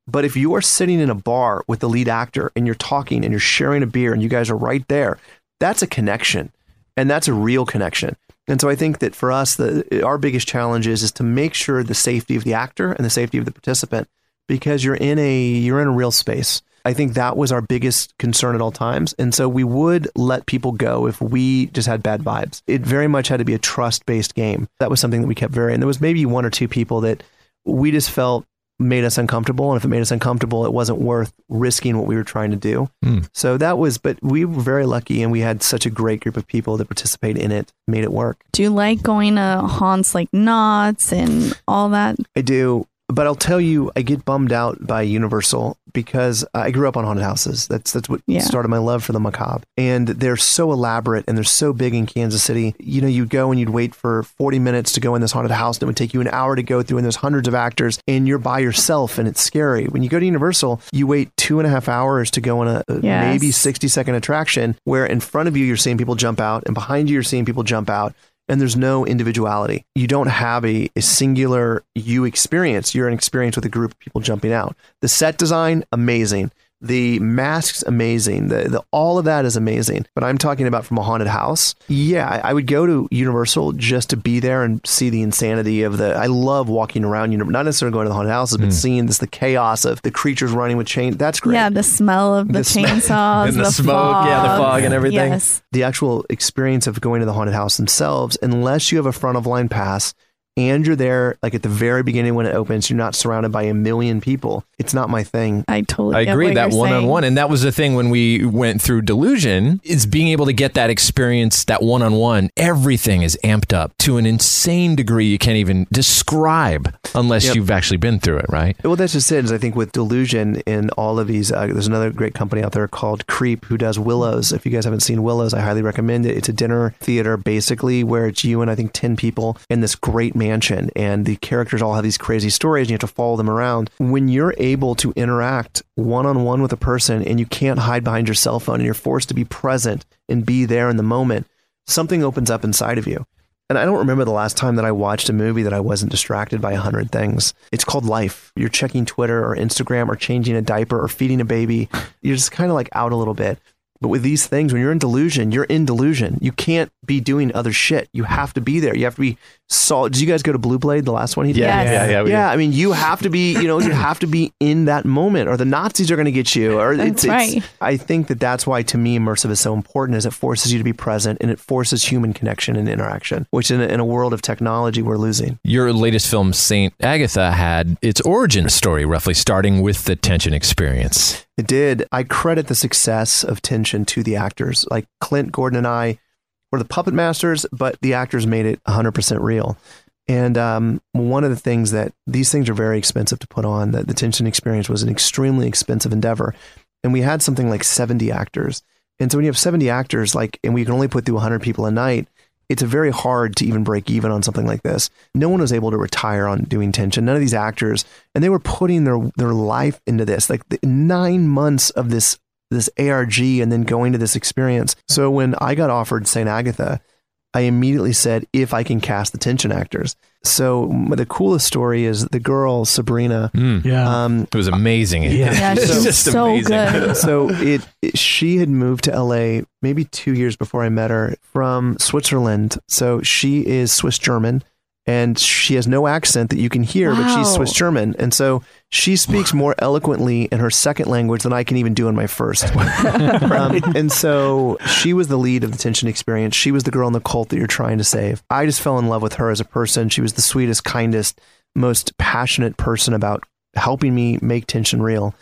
But if you are sitting in a bar with the lead actor and you're talking and you're sharing a beer and you guys are right there, that's a connection. And that's a real connection. And so I think that for us, the our biggest challenge is, is to make sure the safety of the actor and the safety of the participant because you're in a you're in a real space. I think that was our biggest concern at all times. And so we would let people go if we just had bad vibes. It very much had to be a trust based game. That was something that we kept very, and there was maybe one or two people that we just felt made us uncomfortable. And if it made us uncomfortable, it wasn't worth risking what we were trying to do. Hmm. So that was, but we were very lucky and we had such a great group of people that participated in it, made it work. Do you like going to haunts like Knott's and all that? I do. But I'll tell you, I get bummed out by Universal because I grew up on haunted houses. That's that's what Yeah. started my love for the macabre. And they're so elaborate and they're so big in Kansas City. You know, you'd go and you'd wait for 40 minutes to go in this haunted house, and it would take you an hour to go through, and there's hundreds of actors, and you're by yourself, and it's scary. When you go to Universal, you wait two and a half hours to go on a, a Yes. maybe 60 second attraction where in front of you you're seeing people jump out, and behind you you're seeing people jump out and there's no individuality. You don't have a, a singular you experience. You're an experience with a group of people jumping out. The set design, amazing. The masks, amazing. The, the all of that is amazing. But I'm talking about from a haunted house. Yeah, I, I would go to Universal just to be there and see the insanity of the. I love walking around. You know, not necessarily going to the haunted houses, but hmm. seeing this the chaos of the creatures running with chain. That's great. Yeah, the smell of the, The chainsaws, And the, the smoke, yeah, the fog and everything. Yes. the actual experience of going to the haunted house themselves, unless you have a front of line pass and you're there like at the very beginning when it opens, you're not surrounded by a million people. It's not my thing. I totally I get agree that you're one on saying. one, and that was the thing when we went through Delusion is being able to get that experience, that one on one. Everything is amped up to an insane degree you can't even describe unless Yep. you've actually been through it, right? Well, that's just it. Is I think with Delusion in all of these, uh, there's another great company out there called Creep who does Willows. If you guys haven't seen Willows, I highly recommend it. It's a dinner theater basically where it's you and I think ten people in this great mansion, and the characters all have these crazy stories, and you have to follow them around. When you're able to interact one on one with a person, and you can't hide behind your cell phone, and you're forced to be present and be there in the moment, something opens up inside of you. And I don't remember the last time that I watched a movie that I wasn't distracted by a hundred things. It's called life. You're checking Twitter or Instagram or changing a diaper or feeding a baby. You're just kind of like out a little bit. But with these things, when you're in delusion, you're in delusion. You can't be doing other shit. You have to be there. You have to be solid. Did you guys go to Blue Blade, the last one he did? Yeah. Yes. Yeah, yeah, we yeah. did. I mean, you have to be, you know, you have to be in that moment or the Nazis are going to get you. Or That's it's, right. it's, I think that that's why to me immersive is so important is it forces you to be present and it forces human connection and interaction, which in a, in a world of technology we're losing. Your latest film, Saint Agatha, had its origin story roughly starting with the tension experience. It did. I credit the success of Tension to the actors. Like Clint Gordon and I were the puppet masters, but the actors made it 100% real. And um, one of the things that these things are very expensive to put on, that the Tension experience was an extremely expensive endeavor. And we had something like 70 actors. And so when you have 70 actors, like, and we can only put through 100 people a night, it's very hard to even break even on something like this. No one was able to retire on doing tension. None of these actors, and they were putting their their life into this. Like the nine months of this this ARG, and then going to this experience. So when I got offered Saint Agatha, I immediately said if I can cast the tension actors. So the coolest story is the girl Sabrina. Yeah, um, it was amazing. Yeah. Yeah, It's she's just so amazing. good. so it, it- she had moved to LA maybe two years before I met her from Switzerland. So she is Swiss German and she has no accent that you can hear, but she's Swiss German. And so she speaks more eloquently in her second language than I can even do in my first. um, and so she was the lead of the tension experience. She was the girl in the cult that you're trying to save. I just fell in love with her as a person. She was the sweetest, kindest, most passionate person about helping me make tension real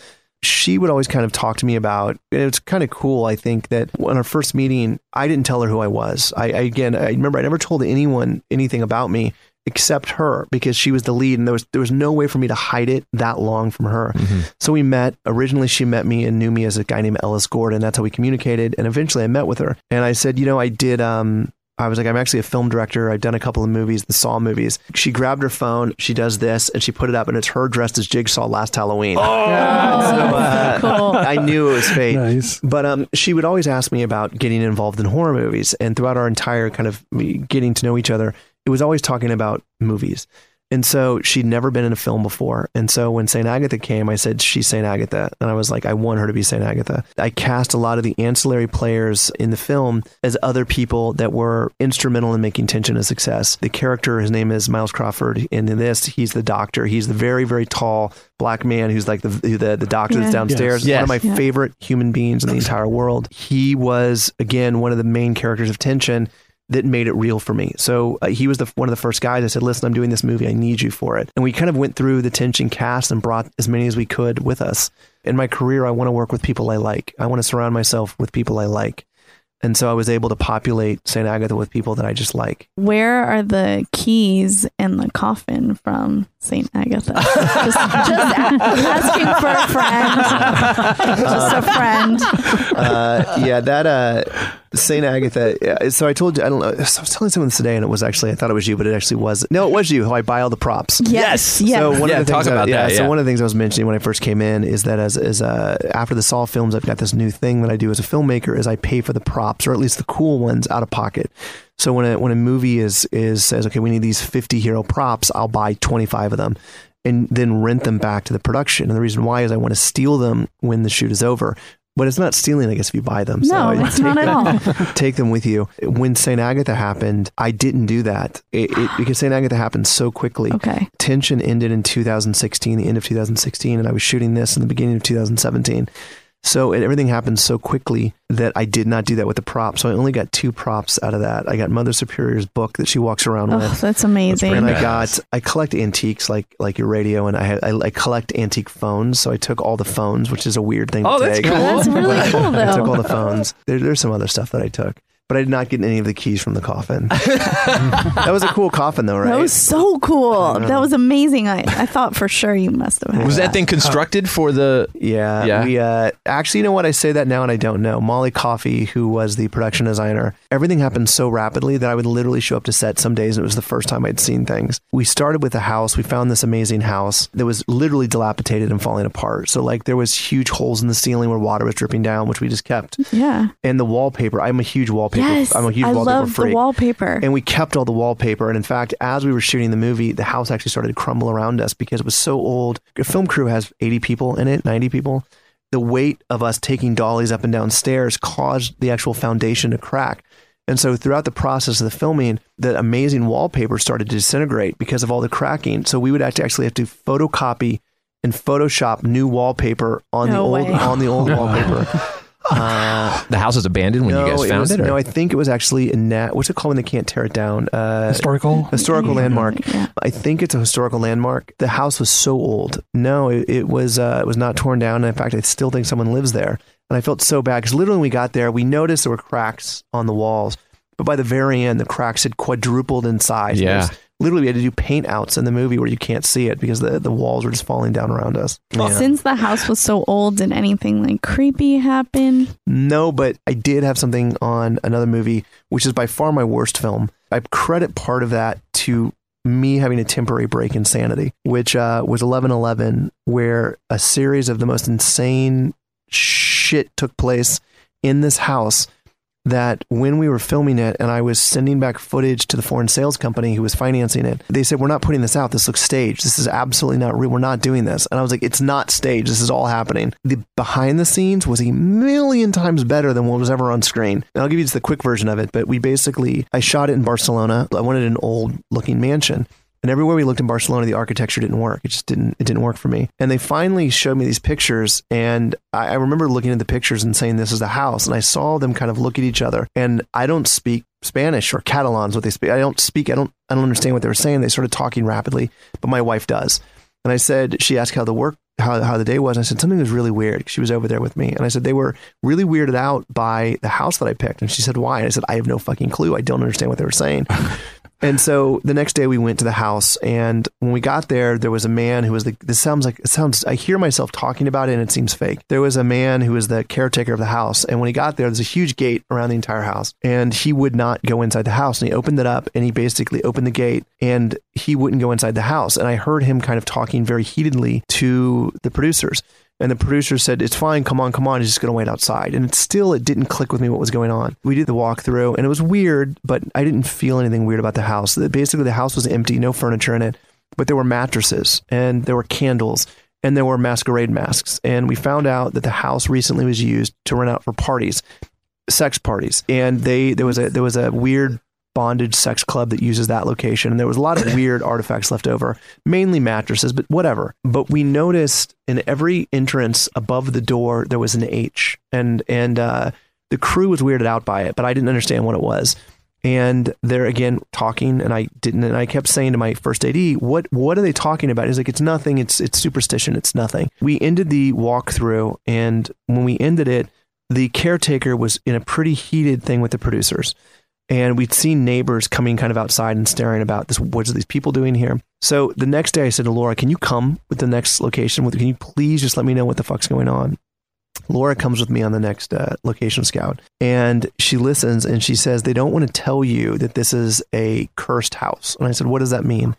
she would always kind of talk to me about and it's kind of cool i think that on our first meeting i didn't tell her who i was i, I again i remember i never told anyone anything about me except her because she was the lead and there was there was no way for me to hide it that long from her so we met originally she met me and knew me as a guy named ellis gordon that's how we communicated and eventually i met with her and i said you know i did um I was like, I'm actually a film director. I've done a couple of movies, the Saw movies. She grabbed her phone, she does this, and she put it up, and it's her dressed as Jigsaw last Halloween. So, uh, cool. I knew it was fate. Nice. But um, she would always ask me about getting involved in horror movies. And throughout our entire kind of me getting to know each other, it was always talking about movies. And so she'd never been in a film before. And so when St. Agatha came, I said, She's St. Agatha. And I was like, I want her to be St. Agatha. I cast a lot of the ancillary players in the film as other people that were instrumental in making Tension a success. The character, his name is Miles Crawford. And in this, he's the doctor. He's the very, very tall black man who's like the the, the doctor that's Yeah. downstairs. Yes. One of my Yeah. favorite human beings in the entire world. He was, again, one of the main characters of Tension that made it real for me. So uh, he was the one of the first guys. I said, "Listen, I'm doing this movie. I need you for it." And we kind of went through the tension cast and brought as many as we could with us. In my career, I want to work with people I like. I want to surround myself with people I like. And so I was able to populate St. Agatha with people that I just like. Where are the keys and the coffin from Saint Agatha? just, just asking for a friend. just a friend. uh, yeah, that uh, Saint Agatha. So I told you, I don't know. I was telling someone this today, and it was actually I thought it was you, but it actually was. No, it was you. Who I buy all the props. Yes. Yes. So one Yeah, of the talk things about yeah, that, So yeah. one of the things I was mentioning when I first came in is that as as uh, after the Saw films, I've got this new thing that I do as a filmmaker is I pay for the props or at least the cool ones out of pocket. So when a when a movie is is says okay we need these fifty hero props, I'll buy twenty five of them. And then rent them back to the production. And the reason why is I want to steal them when the shoot is over. But it's not stealing, I guess, if you buy them. No, I it's take not at them- all. take them with you. When St. Agatha happened, I didn't do that it, it, because St. Agatha happened so quickly. Okay. Tension ended in 2016, the end of 2016, and I was shooting this in the beginning of 2017. So it, everything happened so quickly that I did not do that with the props. So I only got two props out of that. I got Mother Superior's book that she walks around Oh, with. that's amazing. And I got I collect antiques like like your radio, and I had I, I collect antique phones. So I took all the phones, which is a weird thing. Oh, to that's take. cool. That's really cool, I took all the phones. There, there's some other stuff that I took, but I did not get any of the keys from the coffin. that was a cool coffin, though, right? That was so cool. That was amazing. I, I thought for sure you must have had Was that thing constructed for the? Yeah, Yeah. We uh, actually, you know what? I say that now, and I don't know. Molly Coffey, who was the production designer, everything happened so rapidly that I would literally show up to set some days, and it was the first time I'd seen things. We started with a house. We found this amazing house that was literally dilapidated and falling apart. So, like, there was huge holes in the ceiling where water was dripping down, which we just kept. Yeah. And the wallpaper. I'm a huge wallpaper. Yes, I'm a huge I wallpaper love the wallpaper. And we kept all the wallpaper. And in fact, as we were shooting the movie, the house actually started to crumble around us because it was so old. A film crew has 80 people in it, 90 people. The weight of us taking dollies up and down stairs caused the actual foundation to crack. And so throughout the process of the filming, the amazing wallpaper started to disintegrate because of all the cracking. So we would actually have to photocopy and Photoshop new wallpaper on the old way. on the old wallpaper. Uh, The house was abandoned when you guys it found was- it. No, I think it was actually a nat. What's it called when they can't tear it down? Uh, Historical? historical Yeah. landmark. I think it's a historical landmark. The house was so old. No, it, it was. Uh, it was not torn down. And in fact, I still think someone lives there. And I felt so bad because literally when we got there, we noticed there were cracks on the walls. But by the very end, the cracks had quadrupled in size. Yeah. There was- Literally, we had to do paint outs in the movie where you can't see it because the, the walls were just falling down around us. Yeah. Since the house was so old, did anything like creepy happen? No, but I did have something on another movie, which is by far my worst film. I credit part of that to me having a temporary break in sanity, which uh, was 1111, where a series of the most insane shit took place in this house. That when we were filming it and I was sending back footage to the foreign sales company who was financing it, they said, We're not putting this out. This looks staged. This is absolutely not real. We're not doing this. And I was like, It's not staged. This is all happening. The behind the scenes was a million times better than what was ever on screen. And I'll give you just the quick version of it, but we basically, I shot it in Barcelona. I wanted an old looking mansion. And everywhere we looked in Barcelona, the architecture didn't work. It just didn't. It didn't work for me. And they finally showed me these pictures, and I, I remember looking at the pictures and saying, "This is the house." And I saw them kind of look at each other. And I don't speak Spanish or Catalan's what they speak. I don't speak. I don't. I don't understand what they were saying. They started talking rapidly, but my wife does. And I said, she asked how the work, how, how the day was. And I said, something was really weird. She was over there with me. And I said, they were really weirded out by the house that I picked. And she said, why? And I said, I have no fucking clue. I don't understand what they were saying. And so the next day we went to the house, and when we got there, there was a man who was the. This sounds like it sounds. I hear myself talking about it, and it seems fake. There was a man who was the caretaker of the house, and when he got there, there's a huge gate around the entire house, and he would not go inside the house. And he opened it up, and he basically opened the gate, and he wouldn't go inside the house. And I heard him kind of talking very heatedly to the producers. And the producer said, It's fine, come on, come on. He's just going to wait outside. And it still, it didn't click with me what was going on. We did the walkthrough and it was weird, but I didn't feel anything weird about the house. Basically, the house was empty, no furniture in it, but there were mattresses and there were candles and there were masquerade masks. And we found out that the house recently was used to rent out for parties, sex parties. And they, there was a, there was a weird bondage sex club that uses that location. And there was a lot of weird artifacts left over, mainly mattresses, but whatever. But we noticed in every entrance above the door, there was an H. And, and, uh, the crew was weirded out by it, but I didn't understand what it was. And they're again talking, and I didn't. And I kept saying to my first AD, "What what are they talking about?" He's like, "It's nothing. It's it's superstition. It's nothing." We ended the walkthrough, and when we ended it, the caretaker was in a pretty heated thing with the producers and we'd seen neighbors coming kind of outside and staring about this what are these people doing here? So the next day i said to laura can you come with the next location can you please just let me know what the fuck's going on? Laura comes with me on the next uh, location scout and she listens and she says they don't want to tell you that this is a cursed house. And i said what does that mean?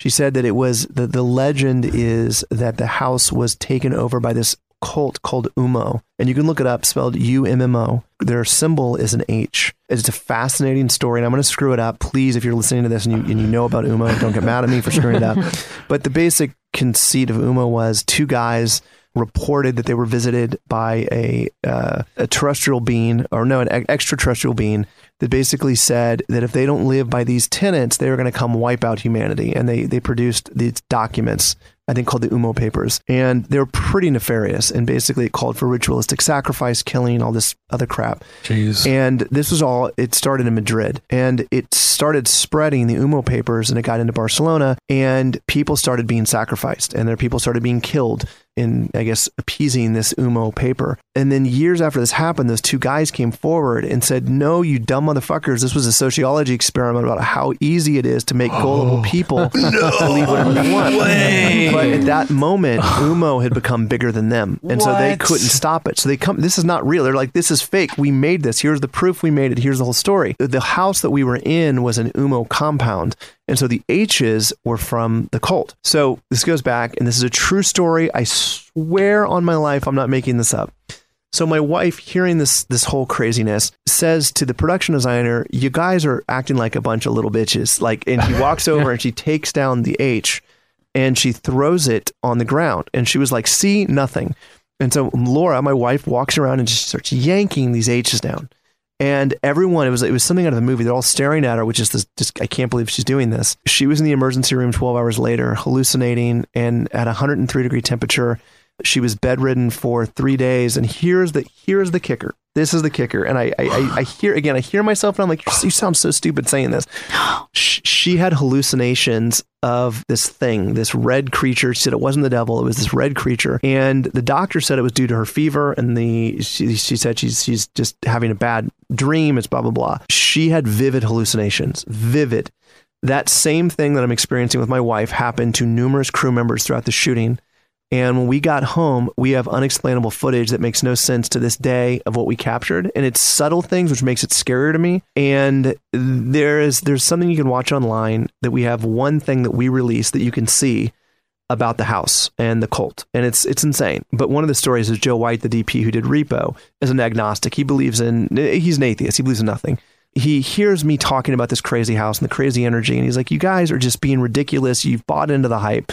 She said that it was the, the legend is that the house was taken over by this cult called Ummo. And you can look it up, spelled U M M O. Their symbol is an H. It's a fascinating story, and I'm going to screw it up. Please, if you're listening to this and you, and you know about Ummo, don't get mad at me for screwing it up. But the basic conceit of Ummo was two guys reported that they were visited by a uh, a terrestrial being, or no, an ex- extraterrestrial being that basically said that if they don't live by these tenets, they were going to come wipe out humanity. And they they produced these documents I think called the Ummo Papers, and they were pretty nefarious. And basically, it called for ritualistic sacrifice, killing, all this other crap. Jeez. And this was all. It started in Madrid, and it started spreading the Ummo Papers, and it got into Barcelona, and people started being sacrificed, and there people started being killed in, I guess, appeasing this Ummo paper. And then years after this happened, those two guys came forward and said, "No, you dumb motherfuckers! This was a sociology experiment about how easy it is to make gullible people believe whatever they want." way. But at that moment, Ummo had become bigger than them, and so they couldn't stop it. So they come. This is not real. They're like, "This is fake. We made this. Here's the proof. We made it. Here's the whole story." The house that we were in was an Ummo compound. And so the H's were from the cult. So this goes back, and this is a true story. I swear on my life, I'm not making this up. So my wife, hearing this this whole craziness, says to the production designer, "You guys are acting like a bunch of little bitches." Like, and he walks over and she takes down the H, and she throws it on the ground, and she was like, "See, nothing." And so Laura, my wife, walks around and just starts yanking these H's down. And everyone, it was it was something out of the movie. They're all staring at her, which is this. Just, I can't believe she's doing this. She was in the emergency room 12 hours later, hallucinating, and at 103 degree temperature. She was bedridden for three days. And here's the here's the kicker. This is the kicker. And I I, I, I hear again. I hear myself, and I'm like, you sound so stupid saying this. She had hallucinations of this thing, this red creature. She said it wasn't the devil; it was this red creature. And the doctor said it was due to her fever, and the she, she said she's she's just having a bad dream. It's blah blah blah. She had vivid hallucinations, vivid. That same thing that I'm experiencing with my wife happened to numerous crew members throughout the shooting. And when we got home, we have unexplainable footage that makes no sense to this day of what we captured, and it's subtle things which makes it scarier to me. And there is there's something you can watch online that we have one thing that we release that you can see about the house and the cult, and it's it's insane. But one of the stories is Joe White, the DP who did Repo, is an agnostic. He believes in he's an atheist. He believes in nothing he hears me talking about this crazy house and the crazy energy and he's like you guys are just being ridiculous you've bought into the hype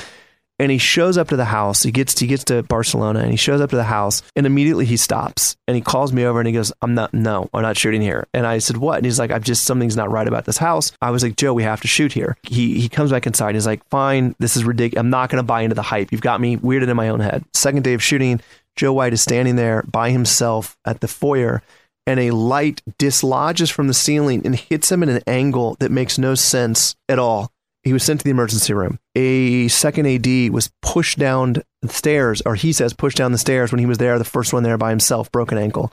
and he shows up to the house. He gets he gets to barcelona and he shows up to the house and immediately he stops and he calls me over and he goes i'm not no I'm not shooting here. And i said what? And he's like i've just something's not right about this house. I was like joe we have to shoot here. He he comes back inside and he's like fine this is ridiculous i'm not going to buy into the hype. You've got me weirded in my own head. Second day of shooting joe white is standing there by himself at the foyer and a light dislodges from the ceiling and hits him at an angle that makes no sense at all. He was sent to the emergency room. A second AD was pushed down the stairs, or he says pushed down the stairs when he was there, the first one there by himself, broken ankle.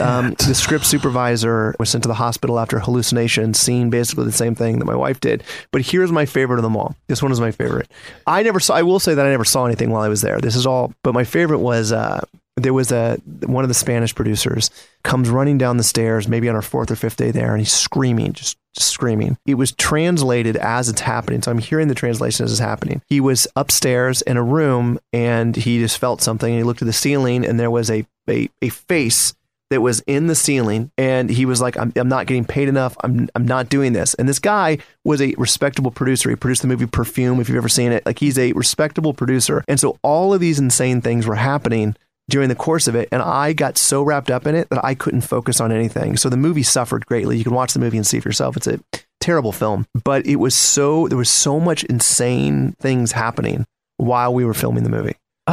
Um, the script supervisor was sent to the hospital after hallucination, seeing basically the same thing that my wife did. But here's my favorite of them all. This one is my favorite. I never saw. I will say that I never saw anything while I was there. This is all. But my favorite was uh, there was a one of the Spanish producers comes running down the stairs, maybe on our fourth or fifth day there, and he's screaming, just, just screaming. It was translated as it's happening, so I'm hearing the translation as it's happening. He was upstairs in a room, and he just felt something, and he looked at the ceiling, and there was a a, a face that was in the ceiling and he was like I'm, I'm not getting paid enough. I'm, I'm not doing this. And this guy was a respectable producer. He produced the movie perfume if you've ever seen it. Like he's a respectable producer. And so all of these insane things were happening during the course of it and i got so wrapped up in it that i couldn't focus on anything. So the movie suffered greatly. You can watch the movie and see for yourself. It's a terrible film but it was so there was so much insane things happening while we were filming the movie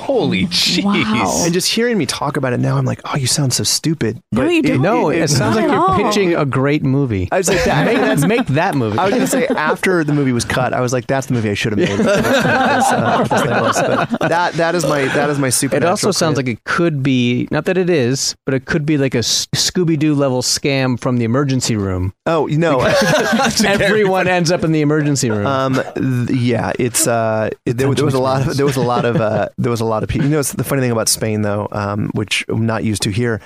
Holy jeez. and just hearing me talk about it now, I'm like, oh, you sound so stupid. No, you don't. No, it sounds like you're pitching a great movie. I was like, that, make, that's- make that movie. I was going to say after the movie was cut, I was like, that's the movie I should have made. That's, uh, that's the most. But that that is my that is my super. It also sounds like it could be not that it is, but it could be like a Scooby Doo level scam from the emergency room. Oh no! Everyone ends up in the emergency room. Um, th- yeah, it's uh, it, there, there was a lot of there was a lot of uh, there was a lot of people. You know, it's the funny thing about Spain though, um, which I'm not used to here.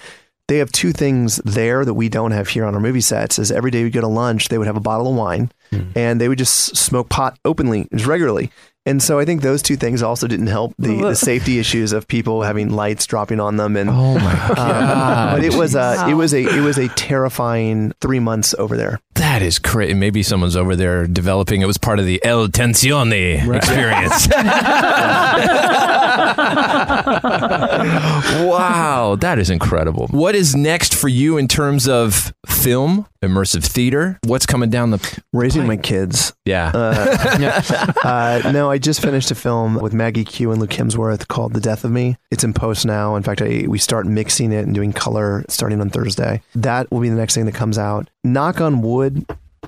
They have two things there that we don't have here on our movie sets. Is every day we go to lunch, they would have a bottle of wine, and they would just smoke pot openly, just regularly. And so I think those two things also didn't help the, the safety issues of people having lights dropping on them. And oh my god, but it was a it was a it was a terrifying three months over there. That is crazy. Maybe someone's over there developing. It was part of the El Tensione experience. wow, that is incredible. What is next for you in terms of film? immersive theater. What's coming down the raising my kids? Yeah. Uh, uh, no, I just finished a film with Maggie Q and Luke Hemsworth called The Death of Me. It's in post now. In fact, I, we start mixing it and doing color starting on Thursday. That will be the next thing that comes out. Knock on wood.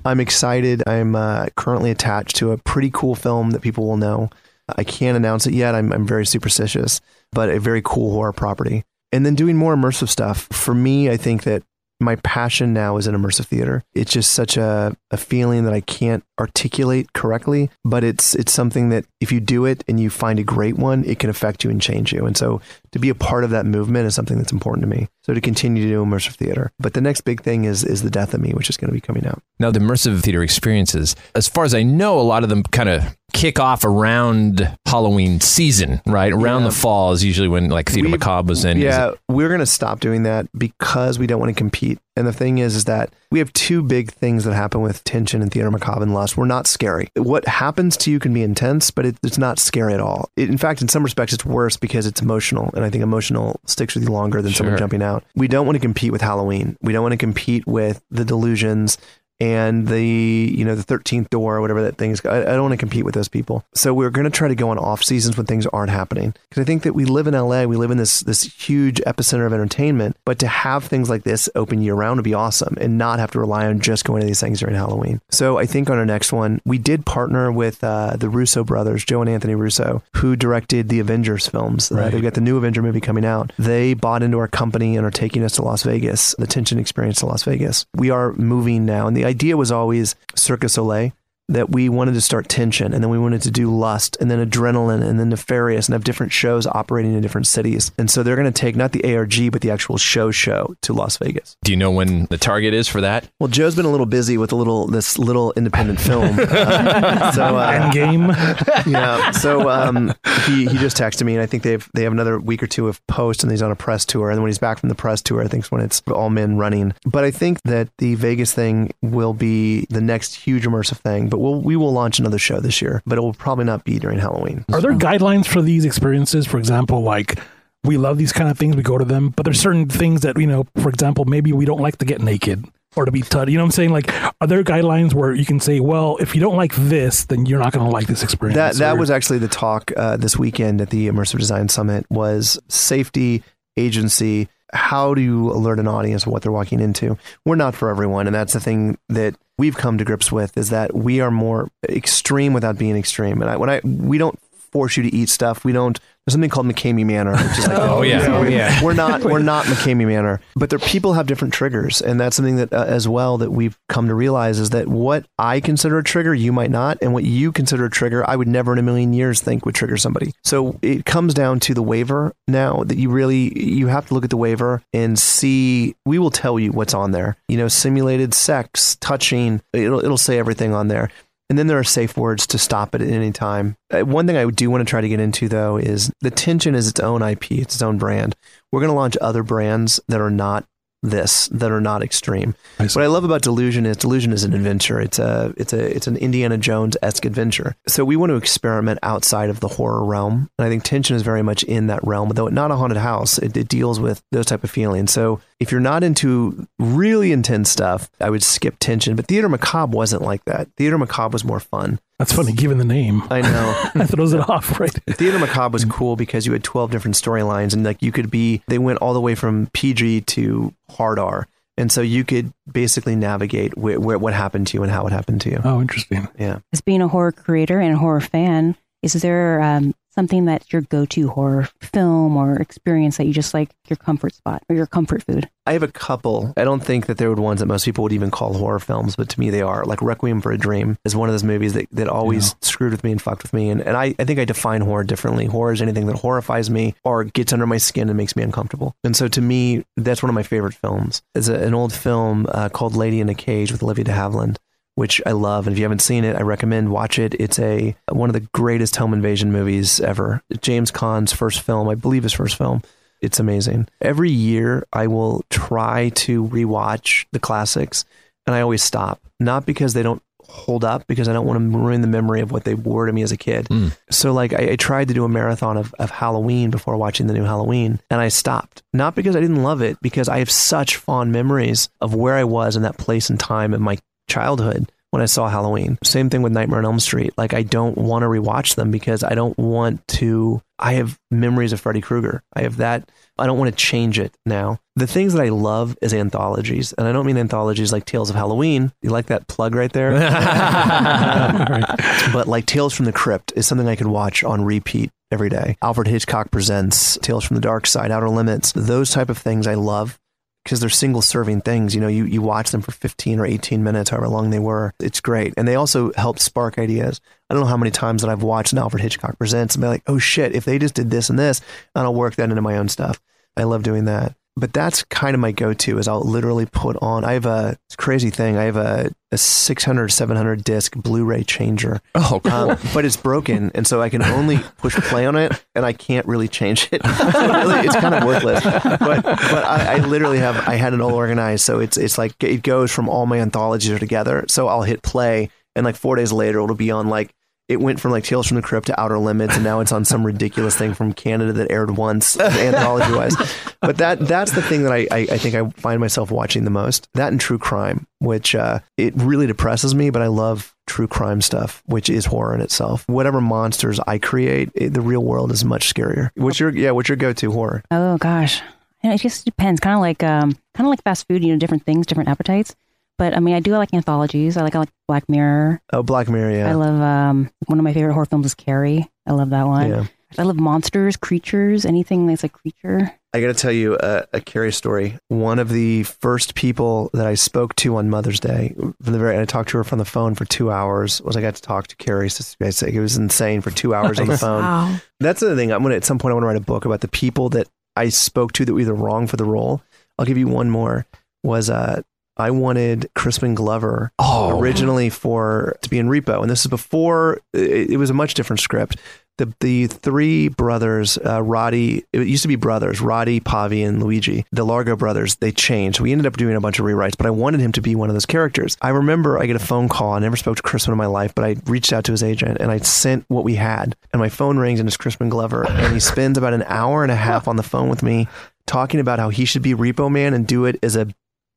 I'm excited. I'm uh, currently attached to a pretty cool film that people will know. I can't announce it yet. I'm, I'm very superstitious, but a very cool horror property. And then doing more immersive stuff. For me, I think that my passion now is in immersive theater. It's just such a, a feeling that I can't articulate correctly, but it's it's something that if you do it and you find a great one, it can affect you and change you. And so to be a part of that movement is something that's important to me. So to continue to do immersive theater. But the next big thing is is the death of me, which is going to be coming out. Now, the immersive theater experiences, as far as I know, a lot of them kind of kick off around Halloween season, right? Around Yeah. the fall is usually when like Theater We've- Macabre was in. Yeah, it- we're going to stop doing that because we don't want to compete. And the thing is, is that we have two big things that happen with tension and theater macabre and lust. We're not scary. What happens to you can be intense, but it, it's not scary at all. It, in fact, in some respects, it's worse because it's emotional, and I think emotional sticks with you longer than someone jumping out. We don't want to compete with Halloween. We don't want to compete with the delusions and the you know the 13th door or whatever that thing is I, I don't want to compete with those people. So we're going to try to go on off seasons when things aren't happening. Because i think that we live in la we live in this this huge epicenter of entertainment but to have things like this open year round would be awesome and not have to rely on just going to these things during halloween. So i think on our next one we did partner with uh, the russo brothers joe and anthony russo who directed the avengers films. Uh, they've got the new avenger movie coming out. They bought into our company and are taking us to las vegas the tension experience to las vegas. We are moving now and the idea was always Cirque du Soleil that we wanted to start tension and then we wanted to do lust and then adrenaline and then nefarious and have different shows operating in different cities and so they're going to take not the arg but the actual show show to las vegas Do you know when the target is for that? well joe's been a little busy with a little this little independent film Uh, so uh, Endgame. yeah. So um, he he just texted me, and I think they've they have another week or two of post, and he's on a press tour. And when he's back from the press tour, I think is when it's all men running. But I think that the Vegas thing will be the next huge immersive thing. But we'll we will launch another show this year, but it will probably not be during Halloween. Are there guidelines for these experiences? For example, like we love these kind of things, we go to them, but there's certain things that, you know, for example, maybe we don't like to get naked or to be touched. You know what I'm saying? Like, are there guidelines where you can say, well, if you don't like this, then you're not going to like this experience? That that or- was actually the talk uh, this weekend at the Immersive Design Summit was safety agency. How do you alert an audience of what they're walking into? We're not for everyone, and that's the thing that we've come to grips with is that we are more extreme without being extreme. And I, when I we don't force you to eat stuff. We don't. There's something called McKamey Manor, which is like Oh, yeah. Oh, yeah. We're not we're not McKamey Manor, but there people have different triggers, and that's something that uh, as well that we've come to realize is that what I consider a trigger, you might not, and what you consider a trigger, I would never in a million years think would trigger somebody. So it comes down to the waiver now that you really you have to look at the waiver and see. We will tell you what's on there. You know, simulated sex, touching. It'll it'll say everything on there. And then there are safe words to stop it at any time. Uh, One thing I do want to try to get into though is the tension is its own IP, it's its own brand. We're going to launch other brands that are not this, that are not extreme. What I love about Delusion is Delusion is an adventure. It's a it's a it's an Indiana Jones esque adventure. So we want to experiment outside of the horror realm, and I think Tension is very much in that realm. Though it's not a haunted house, it, it deals with those type of feelings. So if you're not into really intense stuff, I would skip Tension. But Theater Macabre wasn't like that. Theater Macabre was more fun. That's funny, given the name. I know. that throws it off, right? Theater Macabre was cool because you had 12 different storylines and like you could be, they went all the way from PG to hard R. And so you could basically navigate where, where what happened to you and how it happened to you. Oh, interesting. Yeah. As being a horror creator and a horror fan, is there um, something that's your go-to horror film or experience that you just like your comfort spot or your comfort food? I have a couple. I don't think that they're the ones that most people would even call horror films, but to me they are. Like Requiem for a Dream is one of those movies that, that always screwed with me and fucked with me. And, and I, I think I define horror differently. Horror is anything that horrifies me or gets under my skin and makes me uncomfortable. And so to me, that's one of my favorite films. It's a, an old film uh, called Lady in a Cage with Olivia de Havilland. Which I love, and if you haven't seen it, I recommend watch it. It's a one of the greatest home invasion movies ever. James Caan's first film, I believe his first film. It's amazing. Every year, I will try to rewatch the classics, and I always stop. Not because they don't hold up because I don't want to ruin the memory of what they were to me as a kid. Mm. So like I, I tried to do a marathon of, of Halloween before watching the new Halloween and I stopped. Not because I didn't love it, because I have such fond memories of where I was in that place and time in my childhood when I saw Halloween. Same thing with Nightmare on Elm Street. Like I don't want to rewatch them because I don't want to I have memories of Freddy Krueger. I have that I don't want to change it now. The things that I love is anthologies, and I don't mean anthologies like Tales of Halloween. You like that plug right there? but like Tales from the Crypt is something I could watch on repeat every day. Alfred Hitchcock presents Tales from the Dark Side, Outer Limits. Those type of things I love because they're single serving things. You know, you, you watch them for 15 or 18 minutes, however long they were. It's great. And they also help spark ideas. I don't know how many times that I've watched an Alfred Hitchcock Presents and be like, oh shit, if they just did this and this, and I'll work that into my own stuff. I love doing that. But that's kind of my go-to is I'll literally put on, I have a crazy thing. I have a, a 600, 700 disc Blu-ray changer. Oh, cool. Um, but it's broken. And so I can only push play on it and I can't really change it. Really, it's kind of worthless. But, but I, I literally have, I had it all organized. So it's, it's like, it goes from all my anthologies are together. So I'll hit play and like four days later, it'll be on like, it went from like Tales from the Crypt to Outer Limits, and now it's on some ridiculous thing from Canada that aired once, anthology wise. But that that's the thing that I, I, I think I find myself watching the most. That and true crime, which uh, it really depresses me, but I love true crime stuff, which is horror in itself. Whatever monsters I create, it, the real world is much scarier. What's your yeah? What's your go to horror? Oh gosh, you know, it just depends. Kind of like um, kind of like fast food. You know, different things, different appetites. But I mean, I do like anthologies. I like I like Black Mirror. Oh, Black Mirror. Yeah, I love um, one of my favorite horror films is Carrie. I love that one. Yeah. I love monsters, creatures, anything that's a creature. I got to tell you a, a Carrie story. One of the first people that I spoke to on Mother's Day, from the very, and I talked to her from the phone for two hours. Was I got to talk to Carrie? It was insane for two hours on the phone. Wow. That's the thing. I'm gonna at some point I want to write a book about the people that I spoke to that were either wrong for the role. I'll give you one more. Was uh, I wanted Crispin Glover originally for to be in Repo, and this is before it, it was a much different script. The the three brothers, uh, Rotti, it used to be brothers, Rotti, Pavi, and Luigi, the Largo brothers. They changed. We ended up doing a bunch of rewrites, but I wanted him to be one of those characters. I remember I get a phone call. I never spoke to Crispin in my life, but I reached out to his agent and I sent what we had, and my phone rings and it's Crispin Glover, and he spends about an hour and a half on the phone with me talking about how he should be Repo Man and do it as a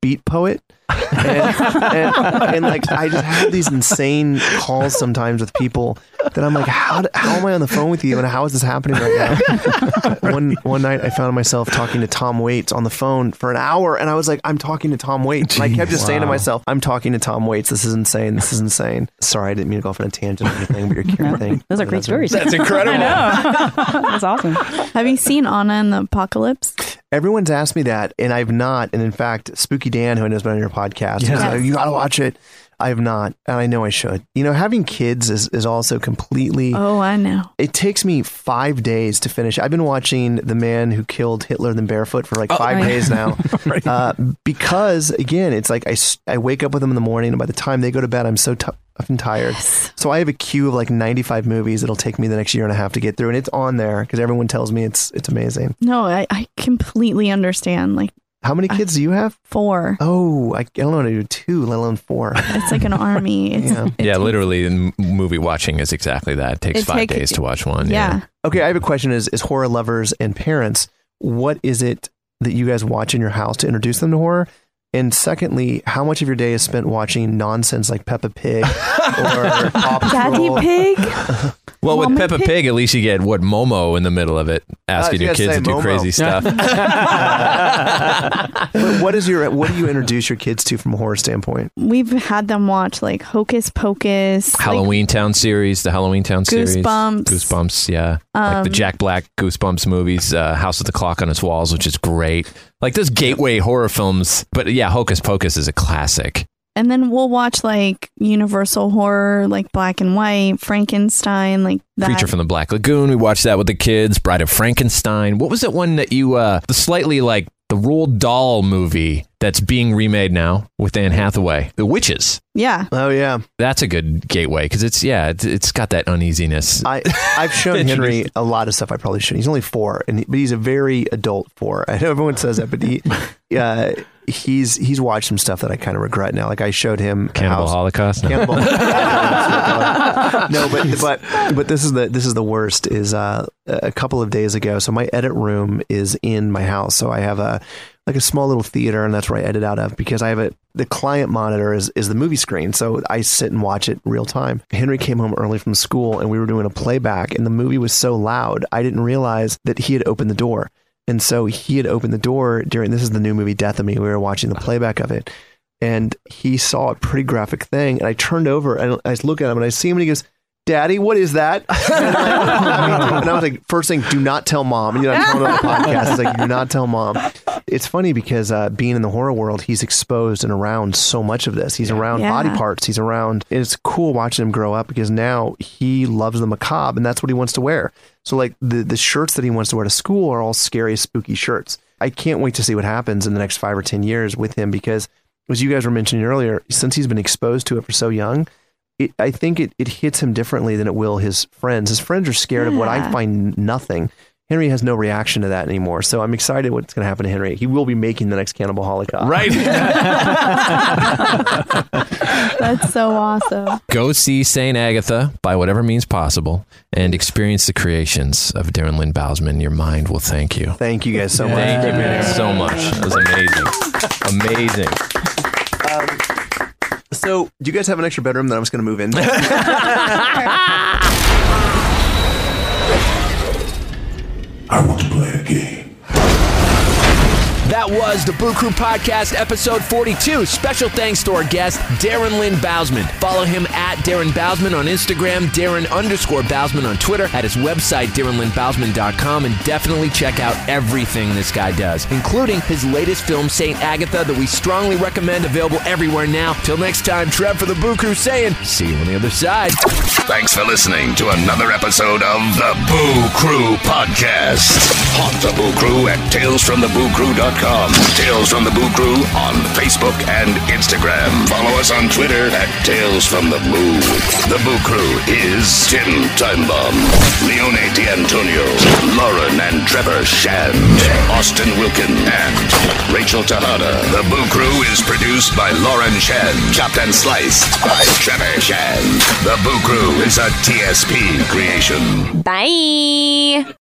beat poet. And, and, and, like I just have these insane calls sometimes with people that I'm like, how, how am I on the phone with you and how is this happening right now? one one night I found myself talking to Tom Waits on the phone for an hour, and I was like, I'm talking to Tom Waits. And I kept just saying to myself, I'm talking to Tom Waits. This is insane. This is insane. Sorry, I didn't mean to go off on a tangent or anything, but your Karen thing. Those are great stories. That's incredible. I know. That's awesome. Have you seen Anna and the Apocalypse? Everyone's asked me that, and I've not. And in fact, Spooky Dan, who I know has been on your podcast, Yes. is like, you got to watch it. I have not, and I know I should. You know, having kids is, is also completely. Oh, I know. It takes me five days to finish. I've been watching The Man Who Killed Hitler Then Bigfoot for like Oh, five yeah. days now. uh, because, again, it's like I, I wake up with them in the morning, and by the time they go to bed, I'm so t- I'm tired. So I have a queue of like 95 movies that'll take me the next year and a half to get through, and it's on there because everyone tells me it's it's amazing. No, I, I completely understand. Like, How many uh, kids do you have? Four. Oh, I, I don't know how to do two, let alone four. It's like an army. It's, Yeah. yeah, literally, m- movie watching is exactly that. It takes It five take- days to watch one. yeah. Okay, I have a question: Is is horror lovers and parents? What is it that you guys watch in your house to introduce them to horror? And secondly, how much of your day is spent watching nonsense like Peppa Pig or Paw Daddy Pig? Well, with Peppa Pig? Pig, at least you get what Momo in the middle of it, asking you your gotta kids to do Momo. crazy stuff. But what is your what do you introduce your kids to from a horror standpoint? We've had them watch like Hocus Pocus. like- Halloween Town series, the Halloween Town series, Goosebumps. Goosebumps, yeah, like the Um, Jack Black Goosebumps movies, uh, House of the Clock on Its Walls, which is great. Like those gateway horror films, but yeah, Hocus Pocus is a classic. and then we'll watch like Universal horror, like Black and White, Frankenstein, like that. Creature from the Black Lagoon. We watched that with the kids. Bride of Frankenstein. What was that one that you, uh, the slightly like the Roald Dahl movie that's being remade now with Anne Hathaway? The Witches. yeah. Oh yeah, That's a good gateway because it's yeah, it's, it's got that uneasiness. I I've shown Henry a lot of stuff I probably shouldn't. He's only four, and he, but he's a very adult four. I know everyone says that, but he, uh, he's he's watched some stuff that I kind of regret now. Like I showed him Cannibal House- Holocaust? No. Cannibal. no, but but but this is the this is the worst. Is uh, a couple of days ago. So my edit room is in my house. So I have a like a small little theater, and that's where I edit out of because I have a the client monitor is is the movie screen. So I sit and watch it real time. Henry came home early from school, and we were doing a playback, and the movie was so loud, I didn't realize that he had opened the door. And so he had opened the door during this is the new movie Death of Me. We were watching the uh-huh. playback of it and he saw a pretty graphic thing. And I turned over and I look at him and I see him and he goes, Daddy, what is that? And, I, and I was like, first thing, do not tell mom. And You know, I'm telling him on the podcast. It's like, do not tell mom. It's funny because uh, being in the horror world, he's exposed and around so much of this. He's around Yeah. body parts. He's around. It's cool watching him grow up because now he loves the macabre and that's what he wants to wear. So like the the shirts that he wants to wear to school are all scary, spooky shirts. I can't wait to see what happens in the next five or ten years with him because, as you guys were mentioning earlier, since he's been exposed to it for so young, it, I think it, it hits him differently than it will his friends. His friends are scared of what I find nothing. Henry has no reaction to that anymore. So I'm excited what's going to happen to Henry. He will be making the next Cannibal Holocaust. Right. That's so awesome. Go see St. Agatha by whatever means possible and experience the creations of Darren Lynn Bousman. Your mind will thank you. Thank you guys so much. Thank you, man, so much. That was amazing. Amazing. Um, so, do you guys have an extra bedroom that I'm just going to move in? I want to play a game. That was the Boo Crew Podcast, episode 42. Special thanks to our guest, Darren Lynn Bousman. Follow him at Darren Bousman on Instagram, Darren underscore Bousman on Twitter, at his website, DarrenLynnBousman.com, and definitely check out everything this guy does, including his latest film, St. Agatha, that we strongly recommend, available everywhere now. Till next time, Trev for the Boo Crew saying, see you on the other side. Thanks for listening to another episode of the Boo Crew Podcast. Haunt the Boo Crew at talesfromthebooCrew.com. Tales from the Boo Crew on Facebook and Instagram. Follow us on Twitter at Tales from the Boo. The Boo Crew is Tim Timebomb, Leone D'Antonio, Lauren and Trevor Shand, Austin Wilkin, and Rachel Tejada. The Boo Crew is produced by Lauren Shand, chopped and sliced by Trevor Shand. The Boo Crew is a TSP creation. Bye.